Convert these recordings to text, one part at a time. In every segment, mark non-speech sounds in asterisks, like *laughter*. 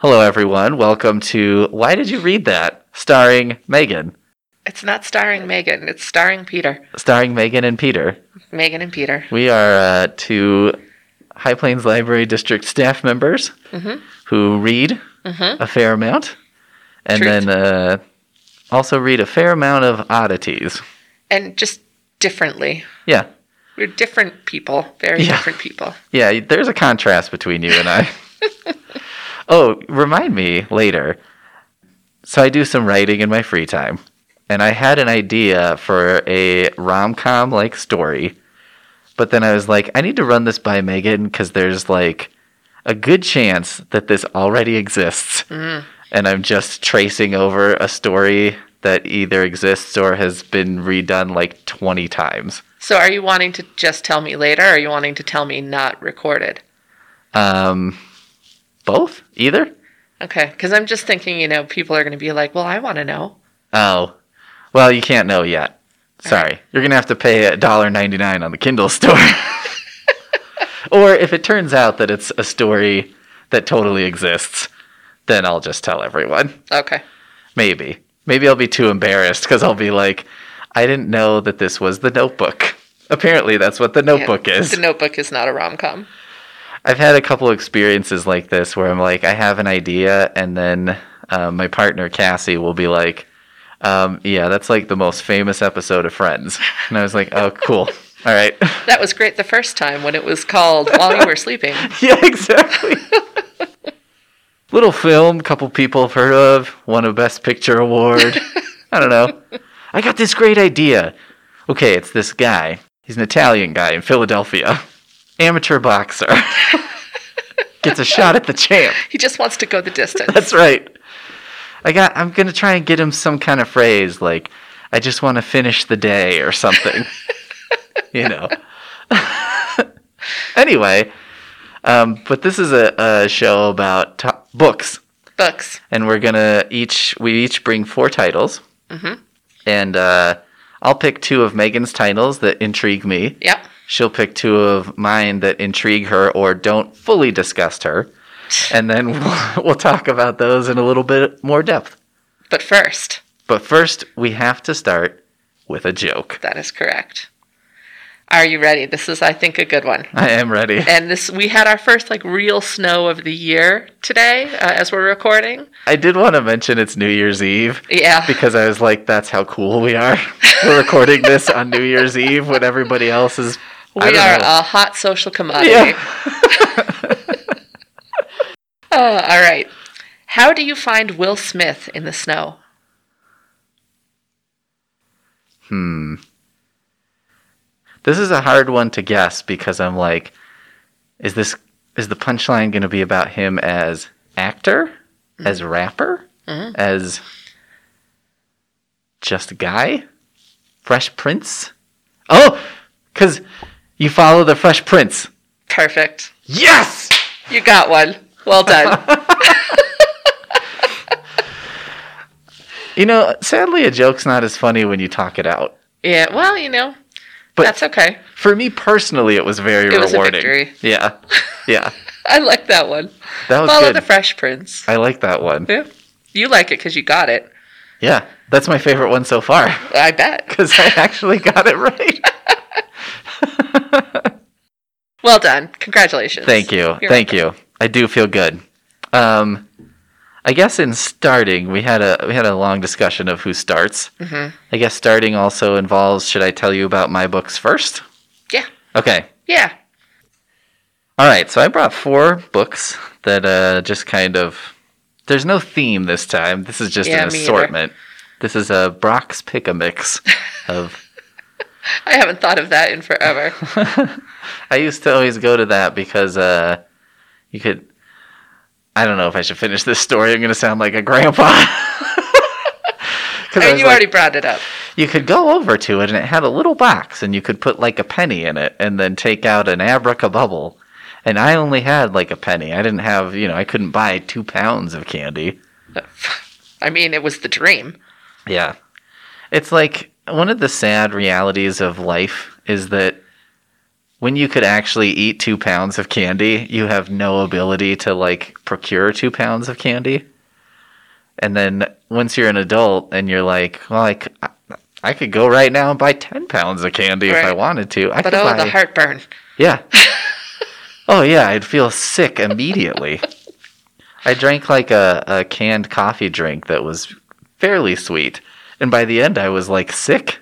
Hello, everyone. Welcome to Why Did You Read That? Starring Megan. It's not starring Megan, it's starring Peter. Starring Megan and Peter. Megan and Peter. We are uh, two High Plains Library District staff members who read a fair amount and Truth. then uh, also read a fair amount of oddities. And just differently. Yeah. We're different people, very Yeah. different people. Yeah, there's a contrast between you and I. *laughs* oh, remind me later. So I do some writing in my free time, and I had an idea for a rom com like story, but then I was like, I need to run this by Megan because there's like a good chance that this already exists, and I'm just tracing over a story that either exists or has been redone like 20 times. So are you wanting to just tell me later or are you wanting to tell me not recorded? Um, both? Either? Okay, because I'm just thinking, you know, people are going to be like, well, I want to know. Oh, well, you can't know yet. Sorry, you're gonna have to pay a dollar ninety nine on the Kindle store. *laughs* or if it turns out that it's a story that totally exists, then I'll just tell everyone. Okay. Maybe, maybe I'll be too embarrassed because I'll be like, I didn't know that this was the Notebook. Apparently, that's what the Yeah, Notebook is. The notebook is not a rom com. I've had a couple experiences like this where I'm like, I have an idea, and then um, my partner Cassie will be like, um, "Yeah, that's like the most famous episode of Friends," and I was like, "Oh, cool, *laughs* all right, That was great the first time when it was called While You Were Sleeping. *laughs* yeah, exactly." *laughs* Little film, couple people have heard of, won a Best Picture award. I don't know. I got this great idea. Okay, it's this guy. He's an Italian guy in Philadelphia, amateur boxer. *laughs* Gets a shot at the champ. He just wants to go the distance. *laughs* That's right. I got. I'm gonna try and get him some kind of phrase like, "I just want to finish the day" or something. *laughs* you know. anyway, um, but this is a, a show about to- books, Books. and we're gonna each we each bring four titles, and uh, I'll pick two of Megan's titles that intrigue me. Yep. She'll pick two of mine that intrigue her or don't fully disgust her. And then we'll, *laughs* we'll talk about those in a little bit more depth. But first, But first, we have to start with a joke. that is correct. Are you ready? This is, I think, a good one. I am ready. *laughs* And this, we had our first like real snow of the year today uh, as we're recording. I did want to mention it's New Year's Eve Yeah. because I was like, that's how cool we are. *laughs* We're recording this on New Year's Eve when everybody else is. We are know. a hot social commodity. Yeah. Oh, *laughs* all right. How do you find Will Smith in the snow? Hmm. This is a hard one to guess because I'm like, is this is the punchline going to be about him as actor, mm-hmm. as rapper, mm-hmm. as just a guy, Fresh Prince? Oh, because you follow the Fresh Prince. Perfect. Yes. You got one. Well done. *laughs* *laughs* You know, sadly, a joke's not as funny when you talk it out. yeah. Well, you know, But that's okay. for me personally, it was very It was a rewarding. victory. Yeah, *laughs* yeah, I like that one. that was Follow good. the Fresh Prince. I like that one. Yeah. You like it because you got it. Yeah, that's my favorite one so far I bet. because I actually got it right. *laughs* Well done. Congratulations. Thank you, You're thank welcome. you. I do feel good. Um, I guess in starting, we had a we had a long discussion of who starts. Mm-hmm. I guess starting also involves. Should I tell you about my books first? Yeah. Okay. Yeah. All right, so I brought four books that uh, just kind of. There's no theme this time. This is just Yeah, an me either. assortment. This is a Brach's pick a mix *laughs* of. I haven't thought of that in forever. *laughs* I used to always go to that because uh, you could. I don't know if I should finish this story. I'm going to sound like a grandpa. *laughs* And you like, already brought it up. you could go over to it and it had a little box and you could put like a penny in it and then take out an abracabubble. And I only had like a penny. I didn't have, you know, I couldn't buy two pounds of candy. *laughs* I mean, it was the dream. Yeah. It's like one of the sad realities of life is that when you could actually eat two pounds of candy, you have no ability to like procure two pounds of candy. And then once you're an adult and you're like, well, like I, I could go right now and buy ten pounds of candy if I wanted to. I But could oh, buy, the heartburn. yeah. *laughs* oh yeah, I'd feel sick immediately. *laughs* I drank like a, a canned coffee drink that was fairly sweet, and by the end I was like sick.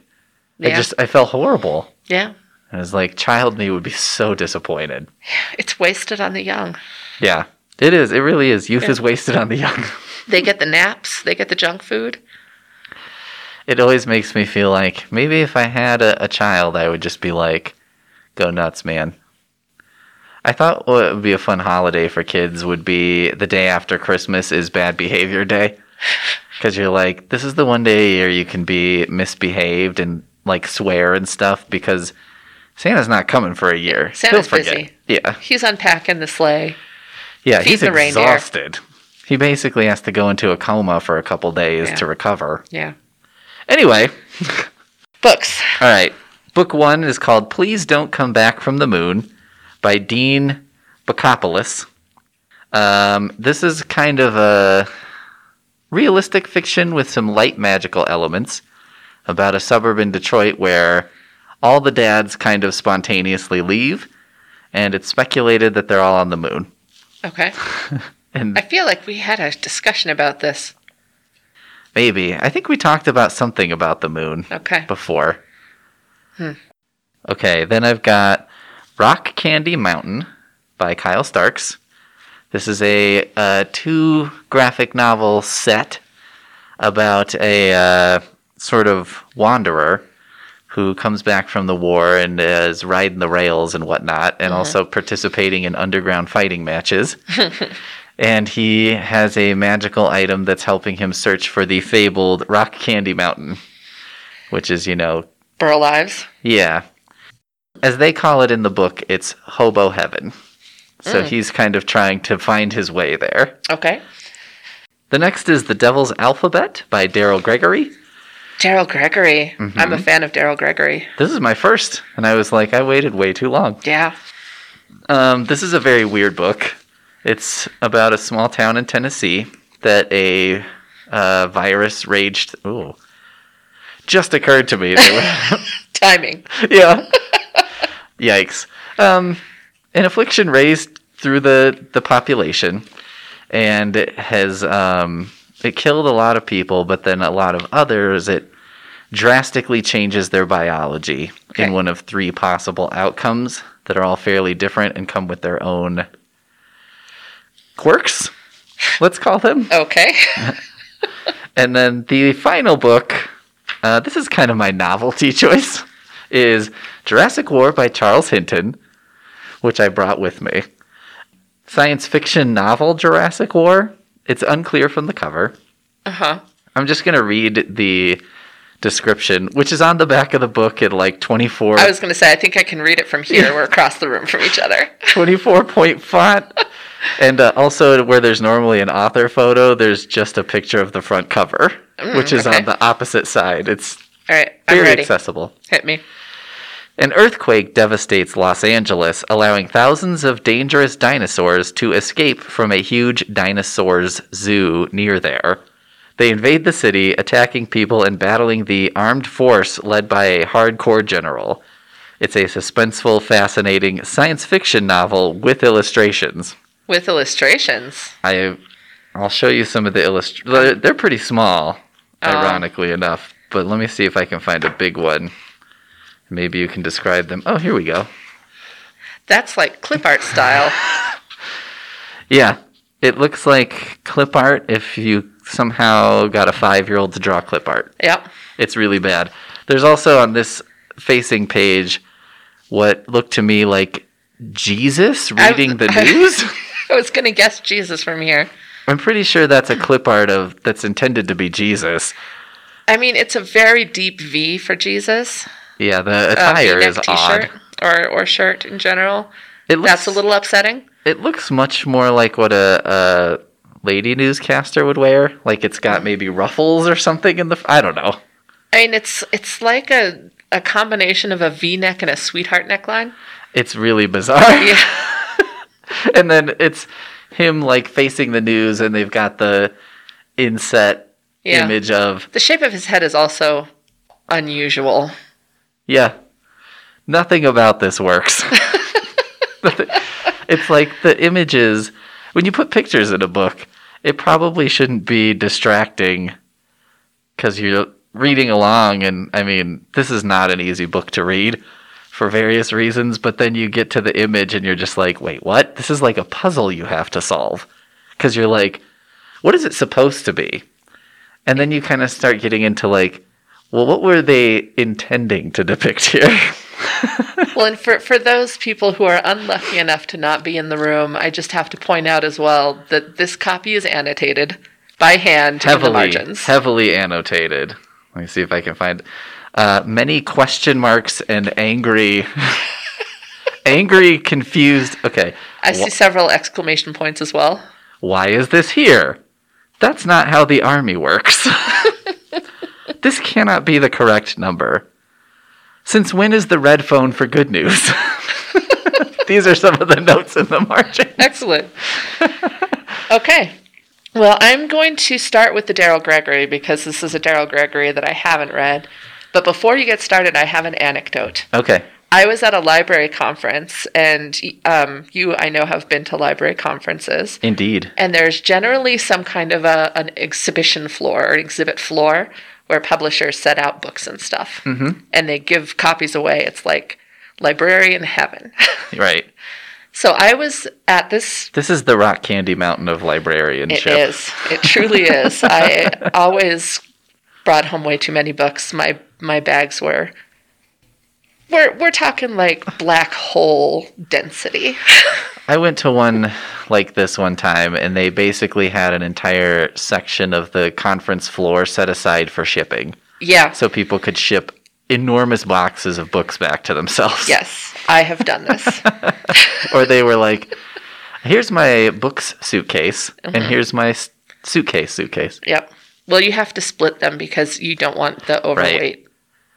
I just I felt horrible. Yeah. I was like, child me would be so disappointed. *sighs* It's wasted on the young. Yeah, it is. It really is. Youth Yeah. is wasted on the young. *laughs* They get the naps, they get the junk food. It always makes me feel like maybe if I had a, a child, I would just be like, go nuts, man. I thought what would be a fun holiday for kids would be the day after Christmas is bad behavior day. *laughs* Because you're like, this is the one day a year you can be misbehaved and like swear and stuff because Santa's not coming for a year. Santa's busy. Yeah. He's unpacking the sleigh. Yeah, he's the reindeer. exhausted. He basically has to go into a coma for a couple days Yeah. to recover. Yeah. Anyway, *laughs* Books. all right. Book one is called Please Don't Come Back from the Moon by Dean Bakopoulos. Um, this is kind of a realistic fiction with some light magical elements about a suburb in Detroit where all the dads kind of spontaneously leave, and it's speculated that they're all on the moon. Okay. *laughs* And I feel like we had a discussion about this. Maybe. I think we talked about something about the moon Okay. before. Hmm. Okay, then I've got Rock Candy Mountain by Kyle Starks. This is a uh, two graphic novel set about a uh, sort of wanderer who comes back from the war and is riding the rails and whatnot, and also participating in underground fighting matches. *laughs* and he has a magical item that's helping him search for the fabled Rock Candy Mountain, which is, you know, Burl Ives. yeah. As they call it in the book, it's hobo heaven. So he's kind of trying to find his way there. Okay. The next is The Devil's Alphabet by Daryl Gregory. Daryl Gregory. Mm-hmm. I'm a fan of Daryl Gregory. This is my first, and I was like, I waited way too long. Yeah. Um, this is a very weird book. It's about a small town in Tennessee that a uh, virus raged. Ooh, just occurred to me. *laughs* Timing. *laughs* yeah. Yikes. Um, an affliction raised through the the population, and it has um, it killed a lot of people, but then a lot of others it drastically changes their biology Okay. in one of three possible outcomes that are all fairly different and come with their own quirks. Let's call them. *laughs* Okay. *laughs* And then the final book, uh, this is kind of my novelty *laughs* choice, is Jurassic War by Charles Hinton, which I brought with me. Science fiction novel Jurassic War. It's unclear from the cover. Uh huh. I'm just going to read the description, which is on the back of the book in like 24, I was going to say, I think I can read it from here. We're across the room from each other. *laughs* 24 point font. And uh, also, where there's normally an author photo, there's just a picture of the front cover, which is okay. on the opposite side. It's All right. I'm very ready. accessible. Hit me. An earthquake devastates Los Angeles, allowing thousands of dangerous dinosaurs to escape from a huge dinosaurs zoo near there. They invade the city, attacking people and battling the armed force led by a hardcore general. It's a suspenseful, fascinating science fiction novel with illustrations. With illustrations. I, I'll show you some of the illustrations. They're pretty small, Oh. ironically enough. But let me see if I can find a big one. Maybe you can describe them. Oh, here we go. That's like clip art style. *laughs* Yeah, it looks like clip art if you somehow got a five year old to draw clip art. yep. It's really bad. There's also on this facing page what looked to me like Jesus reading the *laughs* I- news. *laughs* I was going to guess Jesus from here. I'm pretty sure that's a clip art of that's intended to be Jesus. I mean, it's a very deep V for Jesus. Yeah, the Uh, attire V-neck is t-shirt odd. Or, or shirt in general. It looks, That's a little upsetting. It looks much more like what a, a lady newscaster would wear. Like it's got maybe ruffles or something in the. I don't know. I mean, it's it's like a, a combination of a V neck and a sweetheart neckline. it's really bizarre. Yeah. *laughs* and then it's him like facing the news, and they've got the inset Yeah. image of The shape of his head is also unusual. Yeah. Nothing about this works. *laughs* it's like the images when you put pictures in a book, it probably shouldn't be distracting because you're reading along, and I mean, this is not an easy book to read for various reasons. But then you get to the image, and you're just like, wait, what? This is like a puzzle you have to solve because you're like, what is it supposed to be? And then you kind of start getting into like, well, what were they intending to depict here? *laughs* Well, and for, for those people who are unlucky enough to not be in the room, I just have to point out as well that this copy is annotated by hand in the heavily, margins. heavily annotated. Let me see if I can find uh, many question marks and angry, *laughs* angry, confused. Okay, I see several exclamation points as well. why is this here? That's not how the army works. *laughs* this cannot be the correct number. Since when is the red phone for good news? *laughs* These are some of the notes in the margin. Excellent. okay. Well, I'm going to start with the Daryl Gregory because this is a Daryl Gregory that I haven't read. But before you get started, I have an anecdote. Okay. I was at a library conference, and um, you, I know, have been to library conferences. Indeed. And there's generally some kind of a, an exhibition floor or exhibit floor where publishers set out books and stuff. Mm-hmm. And they give copies away. It's like librarian heaven. *laughs* Right. so I was at this This is the rock candy mountain of librarianship. It is. It truly is. I *laughs* always brought home way too many books. My my bags were we're we're talking like black hole density. *laughs* I went to one like this one time, and they basically had an entire section of the conference floor set aside for shipping. Yeah. So people could ship enormous boxes of books back to themselves. yes, I have done this. *laughs* or they were like, here's my books suitcase, and Mm-hmm. here's my suitcase suitcase. yep. Well, you have to split them because you don't want the overweight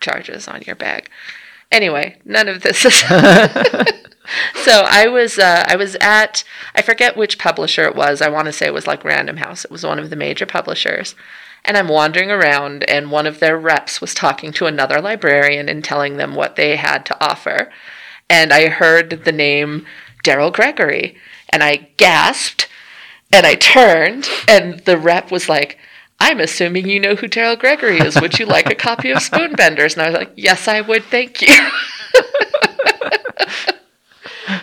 charges on your bag. Anyway, none of this is. *laughs* so I was uh, I was at I forget which publisher it was. I want to say it was like Random House. It was one of the major publishers. And I'm wandering around, and one of their reps was talking to another librarian and telling them what they had to offer. And I heard the name Daryl Gregory, and I gasped, and I turned, and the rep was like, I'm assuming you know who Daryl Gregory is. Would you like a copy of Spoonbenders? And I was like, Yes, I would. Thank you. *laughs*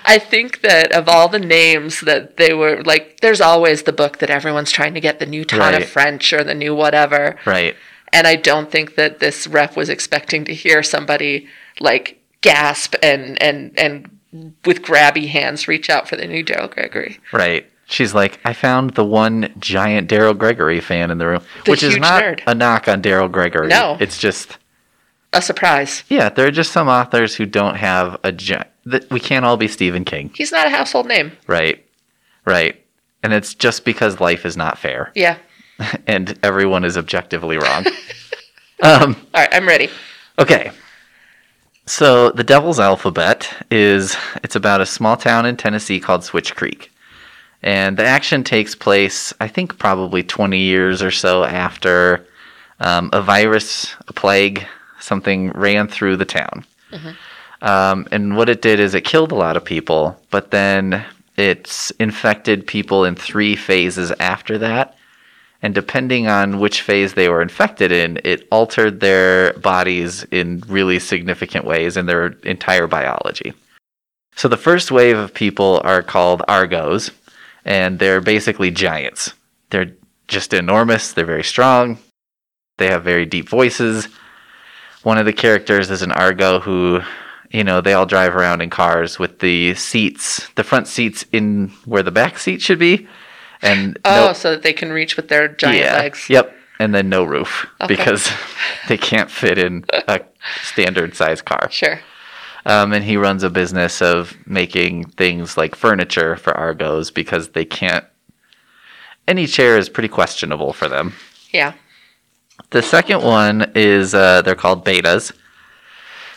I think that of all the names that they were like, there's always the book that everyone's trying to get the new ton Right. of French or the new whatever. Right. And I don't think that this ref was expecting to hear somebody like gasp and and and with grabby hands reach out for the new Daryl Gregory. Right. She's like, I found the one giant Daryl Gregory fan in the room, The which is not nerd. a knock on Daryl Gregory. No. It's just A surprise. Yeah, there are just some authors who don't have a gi- that we can't all be Stephen King, He's not a household name. right? Right. And it's just because life is not fair Yeah. *laughs* and everyone is objectively wrong. *laughs* um, All right, I'm ready. okay. So, The Devil's Alphabet is it's about a small town in Tennessee called Switch Creek. And the action takes place, I think, probably 20 years or so after um, a virus, a plague, something ran through the town. Um, and what it did is it killed a lot of people, but then it's infected people in three phases after that. And depending on which phase they were infected in, it altered their bodies in really significant ways in their entire biology. So the first wave of people are called Argos, and they're basically giants. They're just enormous, they're very strong, they have very deep voices. One of the characters is an Argo who, you know, they all drive around in cars with the seats, the front seats in where the back seat should be. And *laughs* Oh, no- so that they can reach with their giant legs. Yep. And then no roof Okay. because *laughs* they can't fit in a standard size car. Sure. Um, and he runs a business of making things like furniture for Argos because they can't. Any chair is pretty questionable for them. Yeah. The second one is uh, they're called betas.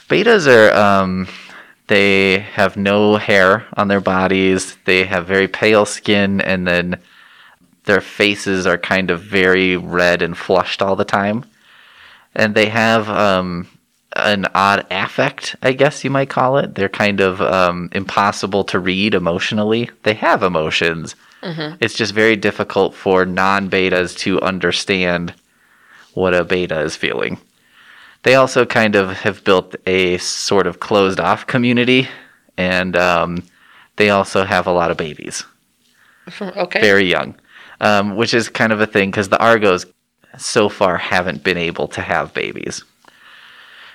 Betas are um, They have no hair on their bodies. They have very pale skin, and then their faces are kind of very red and flushed all the time. And they have um, an odd affect, I guess you might call it. They're kind of um, impossible to read emotionally. They have emotions. It's just very difficult for non betas to understand what a beta is feeling. They also kind of have built a sort of closed off community, and um, they also have a lot of babies, *laughs* Okay. very young, um, which is kind of a thing because the Argos so far haven't been able to have babies.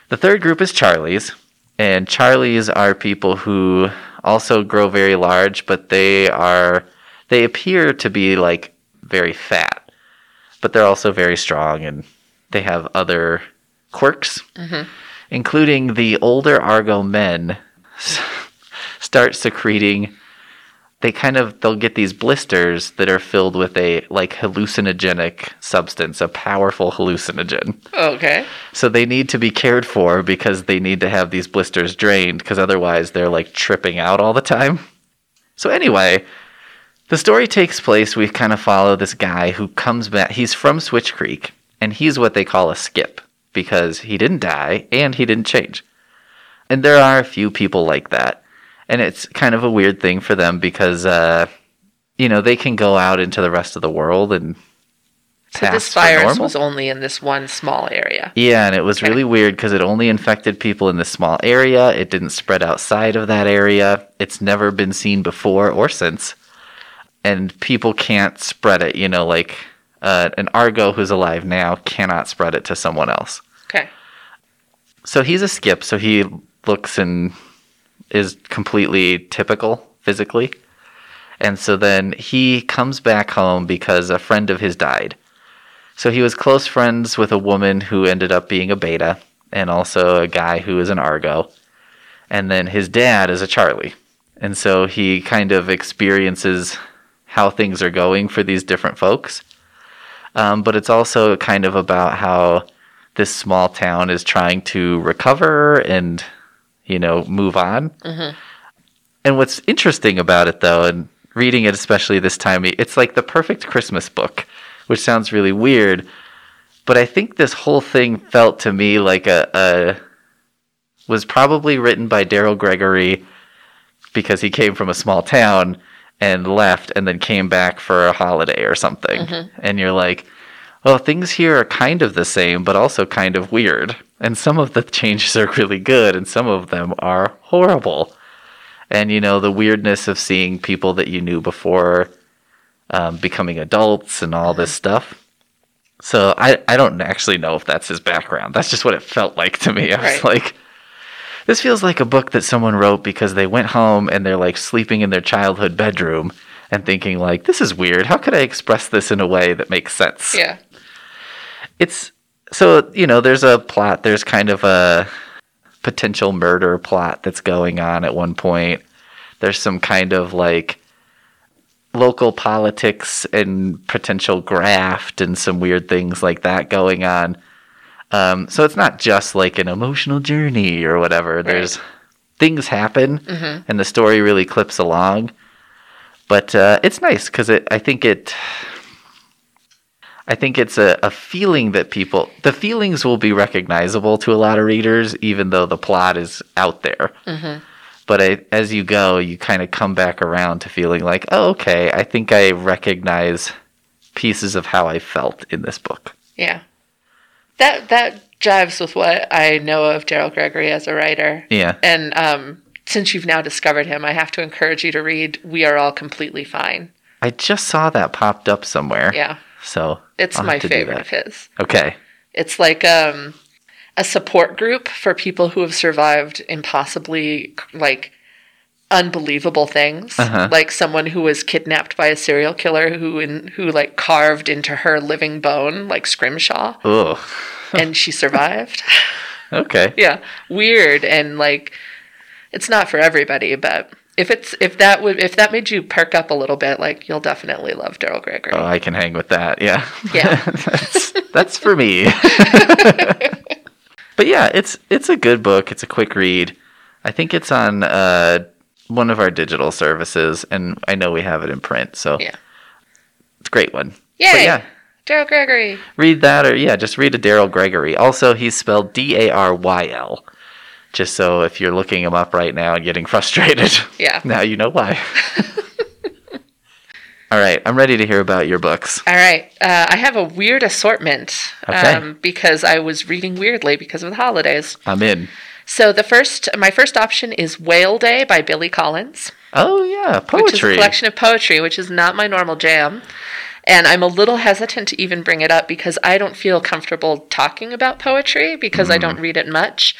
The third group is Charlies, and Charlies are people who also grow very large, but they are they appear to be like very fat, but they're also very strong and they have other quirks, mm-hmm. including the older Argo men *laughs* start secreting. They kind of they'll get these blisters that are filled with a like hallucinogenic substance, a powerful hallucinogen. Okay. So they need to be cared for because they need to have these blisters drained because otherwise they're like tripping out all the time. So anyway, the story takes place. We kind of follow this guy who comes back. He's from Switch Creek and he's what they call a skip because he didn't die and he didn't change. And there are a few people like that. And it's kind of a weird thing for them because, uh, you know, they can go out into the rest of the world and. So this virus was only in this one small area. Yeah, and it was Okay. really weird because it only infected people in this small area. It didn't spread outside of that area. It's never been seen before or since. And people can't spread it. You know, like uh, an Argo who's alive now cannot spread it to someone else. Okay. So he's a skip, so he looks and is completely typical physically. And so then he comes back home because a friend of his died. So he was close friends with a woman who ended up being a beta and also a guy who is an Argo. And then his dad is a Charlie. And so he kind of experiences how things are going for these different folks. Um, but it's also kind of about how this small town is trying to recover and you know move on. Mm-hmm. And what's interesting about it though and reading it especially this time it's like the perfect christmas book which sounds really weird but i think this whole thing felt to me like a, a was probably written by daryl gregory because he came from a small town and left and then came back for a holiday or something. Mm-hmm. And you're like well, things here are kind of the same, but also kind of weird. And some of the *laughs* changes are really good, and some of them are horrible. And, you know, the weirdness of seeing people that you knew before um, becoming adults and all this stuff. So I, I don't actually know if that's his background. That's just what it felt like to me. I was Right. like, this feels like a book that someone wrote because they went home and they're like sleeping in their childhood bedroom and thinking like, this is weird. How could I express this in a way that makes sense? Yeah. It's so you know there's a plot there's kind of a potential murder plot that's going on at one point. There's some kind of like local politics and potential graft and some weird things like that going on. Um, so it's not just like an emotional journey or whatever. There's things happen and the story really clips along. But uh, it's nice because it i think it I think it's a, a feeling that people, the feelings will be recognizable to a lot of readers, even though the plot is out there. But I, as you go, you kind of come back around to feeling like, oh, okay, I think I recognize pieces of how I felt in this book. Yeah. That that jives with what I know of Daryl Gregory as a writer. Yeah. And um, since you've now discovered him, I have to encourage you to read We Are All Completely Fine. I just saw that popped up somewhere. Yeah. So It's my favorite of his. Okay. It's like um, a support group for people who have survived impossibly like unbelievable things. Uh-huh. Like someone who was kidnapped by a serial killer who in, who like carved into her living bone like Scrimshaw Ugh. and she survived. *laughs* Okay. yeah, weird and like it's not for everybody, but if it's if that would if that made you perk up a little bit, like you'll definitely love Daryl Gregory. Oh, I can hang with that. Yeah. Yeah. *laughs* that's, that's for me. *laughs* but yeah, it's it's a good book. It's a quick read. I think it's on uh, one of our digital services, and I know we have it in print. So Yeah. it's a great one. Yay! But yeah, Daryl Gregory. read that, or yeah, just read a Daryl Gregory. Also, he's spelled D A R Y L. Just so if you're looking them up right now and getting *laughs* frustrated, Yeah. now you know why. *laughs* All right, I'm ready to hear about your books. All right. Uh, I have a weird assortment Okay. um, because I was reading weirdly because of the holidays. I'm in. So the first, my first option is Whale Day by Billy Collins, Oh yeah, which is a poetry. collection of poetry, which is not my normal jam. And I'm a little hesitant to even bring it up because I don't feel comfortable talking about poetry because I Mm. don't read it much.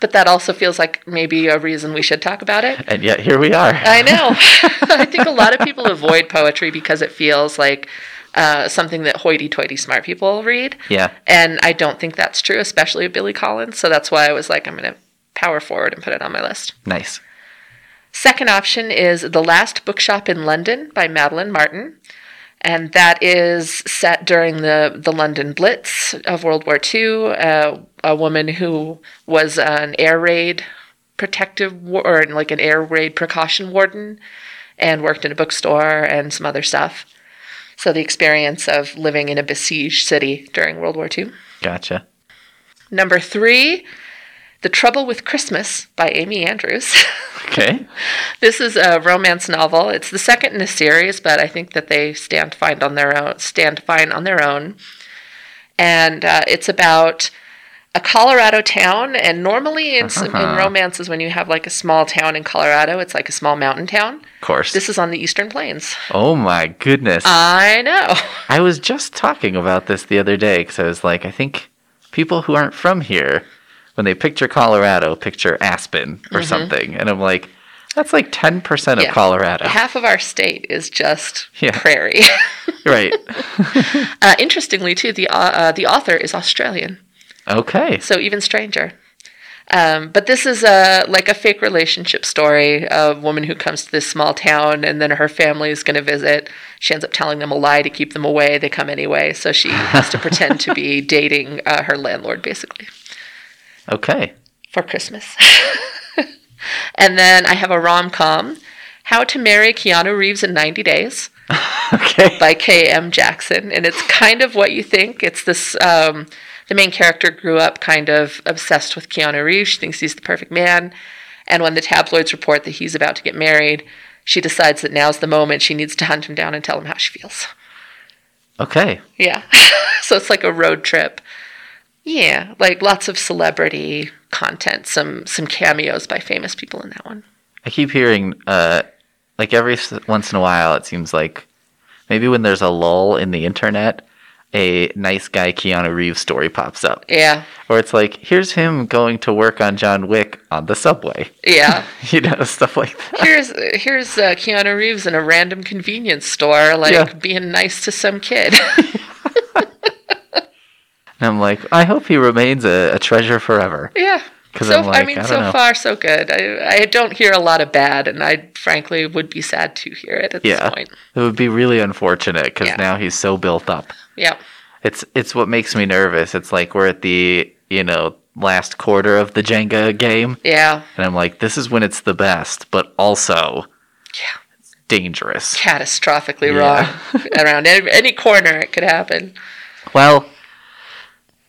But that also feels like maybe a reason we should talk about it. And yet here we are. I know. *laughs* *laughs* I think a lot of people avoid poetry because it feels like uh, something that hoity-toity smart people read, yeah. and I don't think that's true, especially with Billy Collins. So that's why I was like, I'm going to power forward and put it on my list. Nice. Second option is The Last Bookshop in London by Madeline Martin. And that is set during the, the London Blitz of World War II. Uh, a woman who was an air raid protective or like an air raid precaution warden and worked in a bookstore and some other stuff. So the experience of living in a besieged city during World War II. Gotcha. Number three, The Trouble with Christmas by Amy Andrews. *laughs* Okay. This is a romance novel. It's the second in a series, but I think that they stand fine on their own. Stand fine on their own, and uh, it's about a Colorado town. And normally in, s in Uh-huh. romances, when you have like a small town in Colorado, it's like a small mountain town. Of course. This is on the Eastern Plains. oh my goodness. I know. I was just talking about this the other day because I was like, I think people who aren't from here, when they picture Colorado, picture Aspen or something. And I'm like, that's like 10% of Mm-hmm. Yeah. Colorado. Half of our state is just Yeah. prairie. right. *laughs* uh, interestingly, too, the uh, uh, the author is Australian. Okay. so even stranger. Um, but this is a like a fake relationship story. A woman who comes to this small town, and then her family is going to visit. She ends up telling them a lie to keep them away. They come anyway, so she has to pretend to be *laughs* dating uh, her landlord, basically, Okay. for Christmas. *laughs* and then I have a rom com, "How to Marry Keanu Reeves in 90 Days." *laughs* Okay. by K.M. Jackson, and it's kind of what you think. It's this. Um, the main character grew up kind of obsessed with Keanu Reeves. She thinks he's the perfect man, and when the tabloids report that he's about to get married, she decides that now's the moment. She needs to hunt him down and tell him how she feels. Okay. Yeah, *laughs* so it's like a road trip. Yeah, like lots of celebrity content, some some cameos by famous people in that one. I keep hearing, uh, like every once in a while, it seems like maybe when there's a lull in the internet, a nice guy Keanu Reeves story pops up. Yeah, Or it's like, here's him going to work on John Wick on the subway. yeah. *laughs* You know, stuff like that. here's here's uh, Keanu Reeves in a random convenience store, like Yeah. being nice to some kid. And *laughs* *laughs* I'm like, I hope he remains a, a treasure forever. yeah. So like, I mean, I so know. far so good. I I don't hear a lot of bad, and I frankly would be sad to hear it at Yeah. this point. It would be really unfortunate because Yeah. now he's so built up. Yeah. It's it's what makes me nervous. It's like we're at the you know last quarter of the Jenga game, Yeah. and I'm like, this is when it's the best, but also Yeah. dangerous. Catastrophically Yeah. wrong. *laughs* Around any, any corner, it could happen. Well,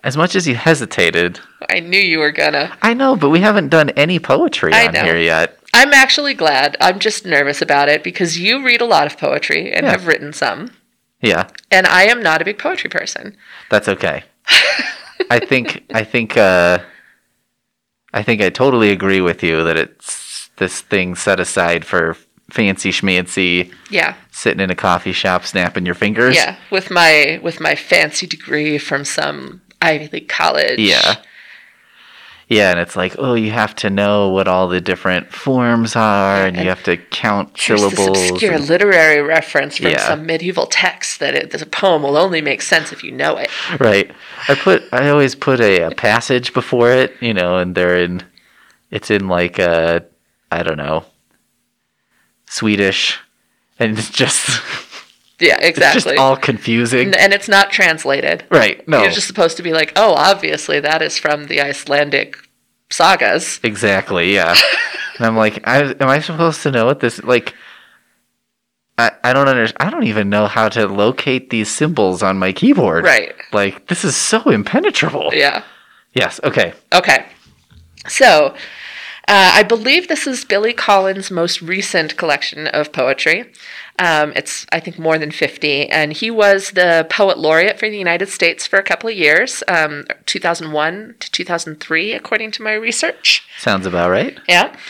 as much as you hesitated, I knew you were gonna. I know, but we haven't done any poetry I on know. here yet. I'm actually glad. I'm just nervous about it because you read a lot of poetry and Yeah. have written some, Yeah, and I am not a big poetry person. that's okay. *laughs* I think I think uh, I think I totally agree with you that it's this thing set aside for fancy schmancy, Yeah. sitting in a coffee shop, snapping your fingers. Yeah, with my with my fancy degree from some Ivy League college. Yeah. Yeah, and it's like, oh, you have to know what all the different forms are, and you have to count syllables. this obscure and- literary reference from Yeah. some medieval text that it, a poem will only make sense if you know it. right. I put, I always put a, a passage before it, you know, and they're in, it's in like, uh, I don't know, Swedish, and it's just, *laughs* Yeah, it's exactly. just all confusing. and, and it's not translated. right. No. You're just supposed to be like, oh, obviously that is from the Icelandic sagas. Exactly, yeah. *laughs* And I'm like, I, am I supposed to know what this like? I, I don't understand. I don't even know how to locate these symbols on my keyboard. Right. Like this is so impenetrable. Yeah. Yes. Okay. Okay. So, uh, I believe this is Billy Collins' most recent collection of poetry. Um, it's, I think, more than 50. And he was the poet laureate for the United States for a couple of years, um, 2001 to 2003, according to my research. Sounds about right. Yeah. *laughs*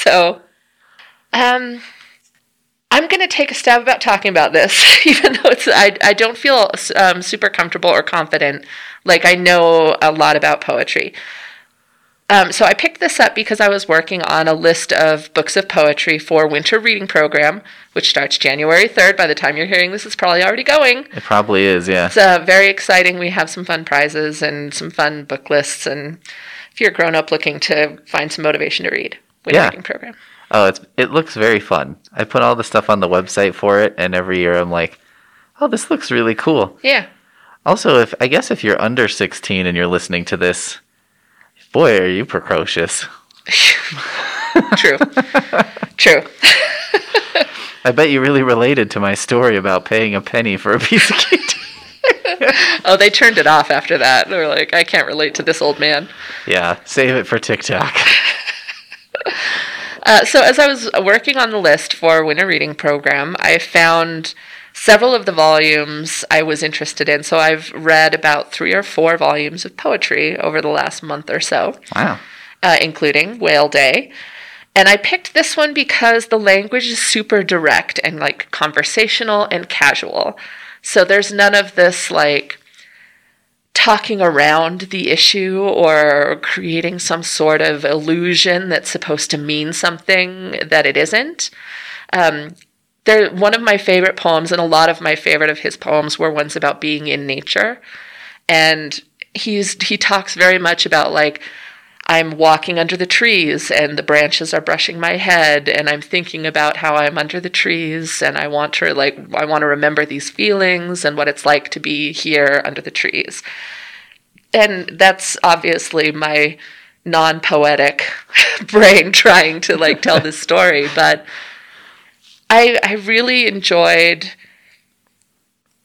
So, um, I'm going to take a stab about talking about this, *laughs* even though it's I, I don't feel um, super comfortable or confident. Like I know a lot about poetry. Um, so I picked this up because I was working on a list of books of poetry for winter reading program, which starts January 3rd. By the time you're hearing this, it's probably already going. It probably is, yeah. It's uh, very exciting. We have some fun prizes and some fun book lists. And if you're a grown up looking to find some motivation to read, winter Yeah. reading program. Oh, it's it looks very fun. I put all the stuff on the website for it, and every year I'm like, oh, this looks really cool. Yeah. Also, if I guess if you're under 16 and you're listening to this, boy, are you precocious. *laughs* True. True. *laughs* I bet you really related to my story about paying a penny for a piece of cake. Oh, they turned it off after that. They were like, I can't relate to this old man. yeah, save it for TikTok. *laughs* Uh, so, as I was working on the list for Winter Reading Program, I found several of the volumes I was interested in. So, I've read about three or four volumes of poetry over the last month or so, Wow. uh, including Whale Day. And I picked this one because the language is super direct and like conversational and casual. So, there's none of this like talking around the issue or creating some sort of illusion that's supposed to mean something that it isn't. Um, there, one of my favorite poems, and a lot of my favorite of his poems, were ones about being in nature, and he's he talks very much about like I'm walking under the trees and the branches are brushing my head and I'm thinking about how I'm under the trees and I want to like I want to remember these feelings and what it's like to be here under the trees. And that's obviously my non-poetic *laughs* brain trying to like tell this story, but I I really enjoyed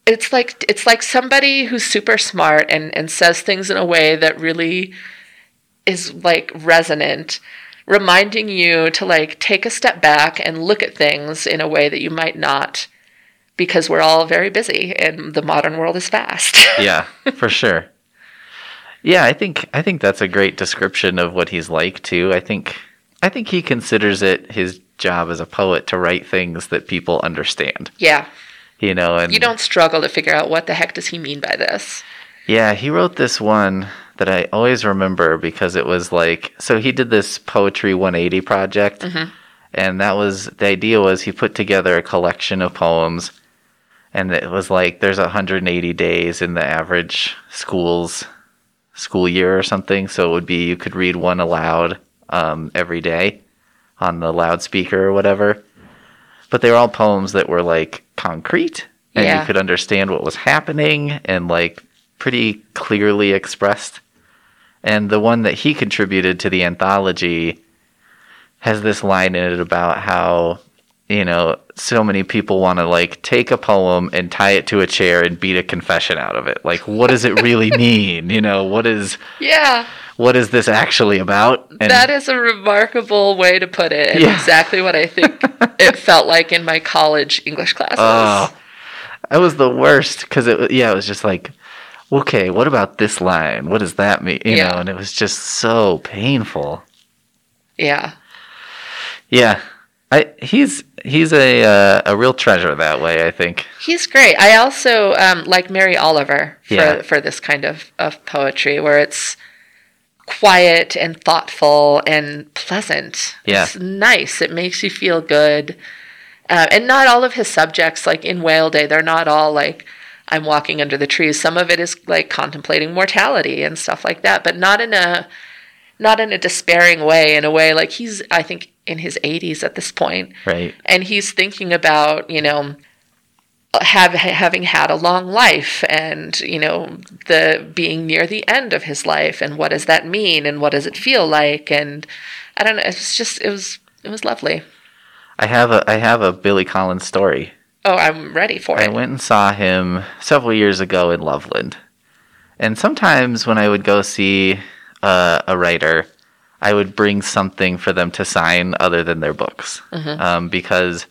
it's like it's like somebody who's super smart and and says things in a way that really is like resonant reminding you to like take a step back and look at things in a way that you might not because we're all very busy and the modern world is fast *laughs* Yeah, for sure. Yeah, I think I think that's a great description of what he's like too. I think I think he considers it his job as a poet to write things that people understand. yeah. You know, and you don't struggle to figure out what the heck does he mean by this. Yeah, he wrote this one that I always remember because it was like so he did this poetry 180 project and that was the idea was he put together a collection of poems and it was like there's 180 days in the average school's school year or something so it would be you could read one aloud um, every day on the loudspeaker or whatever. But they were all poems that were like concrete and Yeah. you could understand what was happening and like pretty clearly expressed. And the one that he contributed to the anthology has this line in it about how you know so many people want to like take a poem and tie it to a chair and beat a confession out of it. Like what does it really *laughs* mean? You know what is yeah what is this actually about and that is a remarkable way to put it Yeah. exactly what i think *laughs* it felt like in my college english classes oh that was the worst because it yeah it was just like okay what about this line what does that mean you Yeah. know and it was just so painful yeah yeah I, he's he's a uh, a real treasure that way. I think. He's great. I also um, like Mary Oliver for, Yeah. for this kind of, of poetry where it's quiet and thoughtful and pleasant. Yeah. It's nice. It makes you feel good. Uh, and not all of his subjects, like in Whale Day, they're not all like, I'm walking under the trees. Some of it is like contemplating mortality and stuff like that, but not in a not in a despairing way, in a way like he's I think in his 80s at this point Right. and he's thinking about you know have having had a long life and you know the being near the end of his life and what does that mean and what does it feel like and I don't know it's just it was it was lovely. I have a I have a Billy Collins story. Oh, I'm ready for I it. I went and saw him several years ago in Loveland. And sometimes when I would go see uh, a writer, I would bring something for them to sign other than their books. Um, because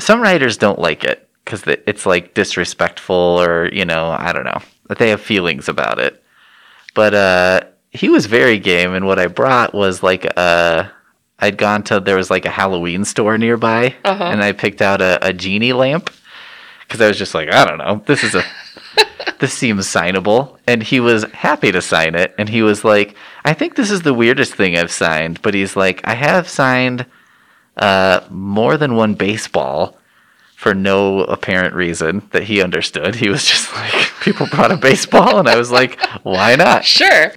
some writers don't like it because it's like disrespectful or, you know, I don't know, that they have feelings about it. But uh, he was very game. And what I brought was like a. I'd gone to there was like a Halloween store nearby, Uh-huh. and I picked out a, a genie lamp because I was just like, I don't know, this is a *laughs* this seems signable, and he was happy to sign it, and he was like, I think this is the weirdest thing I've signed, but he's like, I have signed uh, more than one baseball for no apparent reason that he understood. He was just like, *laughs* people brought a baseball, and I was like, why not? *laughs* Sure.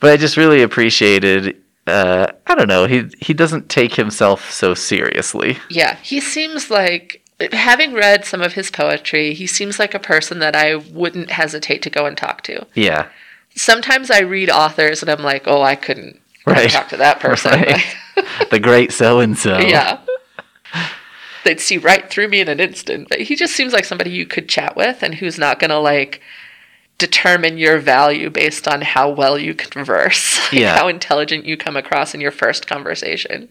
But I just really appreciated. Uh, I don't know. He he doesn't take himself so seriously. Yeah, he seems like having read some of his poetry, he seems like a person that I wouldn't hesitate to go and talk to. Yeah, Sometimes I read authors and I'm like, "Oh, I couldn't Right. talk to that *laughs* person." Right. the great so and so. yeah. They'd see right through me in an instant. But he just seems like somebody you could chat with and who's not going to like determine your value based on how well you converse, *laughs* like, Yeah. how intelligent you come across in your first conversation.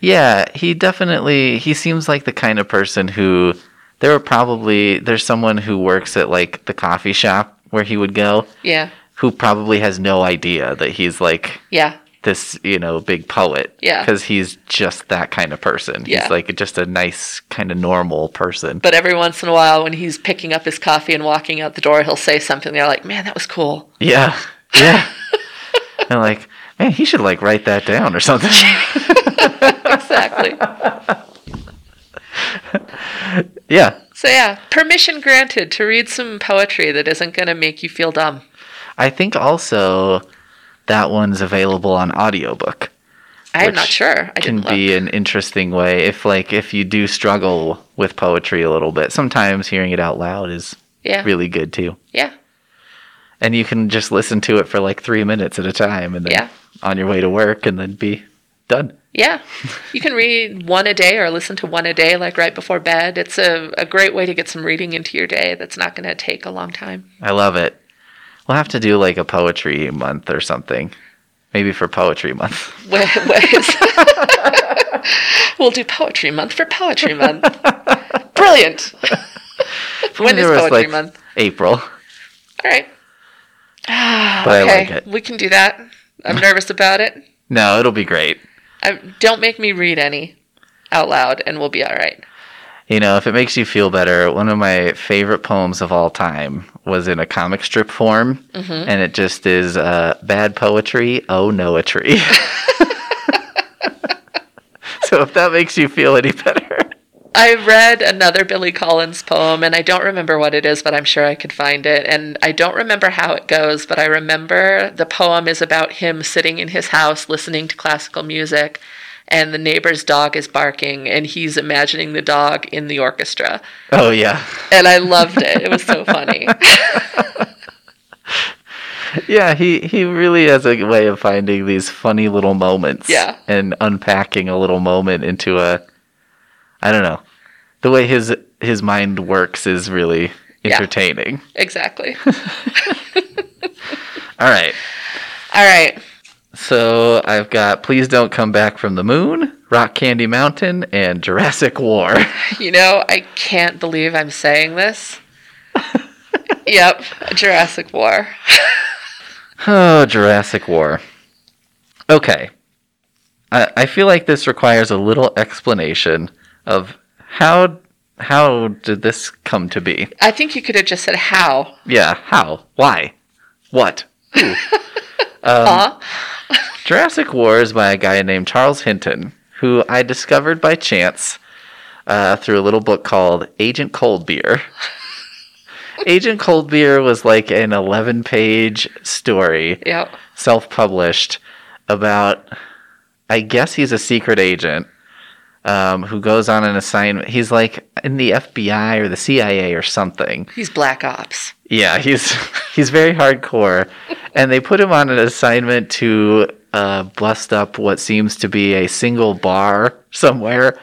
Yeah, he definitely he seems like the kind of person who there are probably there's someone who works at like the coffee shop where he would go Yeah. who probably has no idea that he's like Yeah. This, you know, big poet. Yeah. Because he's just that kind of person. Yeah. He's like just a nice, kind of normal person. But every once in a while, when he's picking up his coffee and walking out the door, he'll say something. They're like, "Man, that was cool." Yeah. *laughs* Yeah. and like, man, he should like write that down or something. *laughs* Exactly. *laughs* yeah. so yeah, permission granted to read some poetry that isn't going to make you feel dumb. I think also that one's available on audiobook. I'm not sure. I can be an interesting way if like if you do struggle with poetry a little bit. Sometimes hearing it out loud is Yeah. really good too. Yeah. And you can just listen to it for like 3 minutes at a time and then Yeah. on your way to work and then be done. Yeah. You can read one a day or listen to one a day, like right before bed. It's a, a great way to get some reading into your day that's not going to take a long time. I love it. We'll have to do like a poetry month or something. Maybe for poetry month. *laughs* Wa- ways. *laughs* we'll do poetry month for poetry month. *laughs* Brilliant. when is poetry like, month? April. All right. Ah, *sighs* But I okay, like it. we can do that. I'm nervous about it. No, it'll be great. I, don't make me read any out loud, and we'll be all right. You know, if it makes you feel better, one of my favorite poems of all time was in a comic strip form, Mm-hmm. and it just is uh, bad poetry. Oh, no, a tree. *laughs* so if that makes you feel any better, I read another Billy Collins poem, and I don't remember what it is, but I'm sure I could find it. And I don't remember how it goes, but I remember the poem is about him sitting in his house listening to classical music, and the neighbor's dog is barking, and he's imagining the dog in the orchestra. oh yeah, And I loved it. It was so funny. *laughs* yeah. He he really has a way of finding these funny little moments. Yeah. and unpacking a little moment into a, I don't know, the way his his mind works is really Yeah. entertaining. exactly. *laughs* All right. All right. So I've got Please Don't Come Back from the Moon, Rock Candy Mountain, and Jurassic War. *laughs* You know, I can't believe I'm saying this. *laughs* yep, Jurassic War. *laughs* oh, Jurassic War. Okay. I, I feel like this requires a little explanation of how how did this come to be? I think you could have just said how. Yeah, how? Why? What? Huh? *laughs* Jurassic War is by a guy named Charles Hinton, who I discovered by chance uh, through a little book called Agent Coldbeer. *laughs* Agent Coldbeer was like an 11 page story, Yep. self published, about, I guess he's a secret agent um, who goes on an assignment. He's like in the FBI or the CIA or something. He's Black Ops. Yeah, he's *laughs* he's very hardcore, and they put him on an assignment to uh, bust up what seems to be a single bar *laughs* somewhere,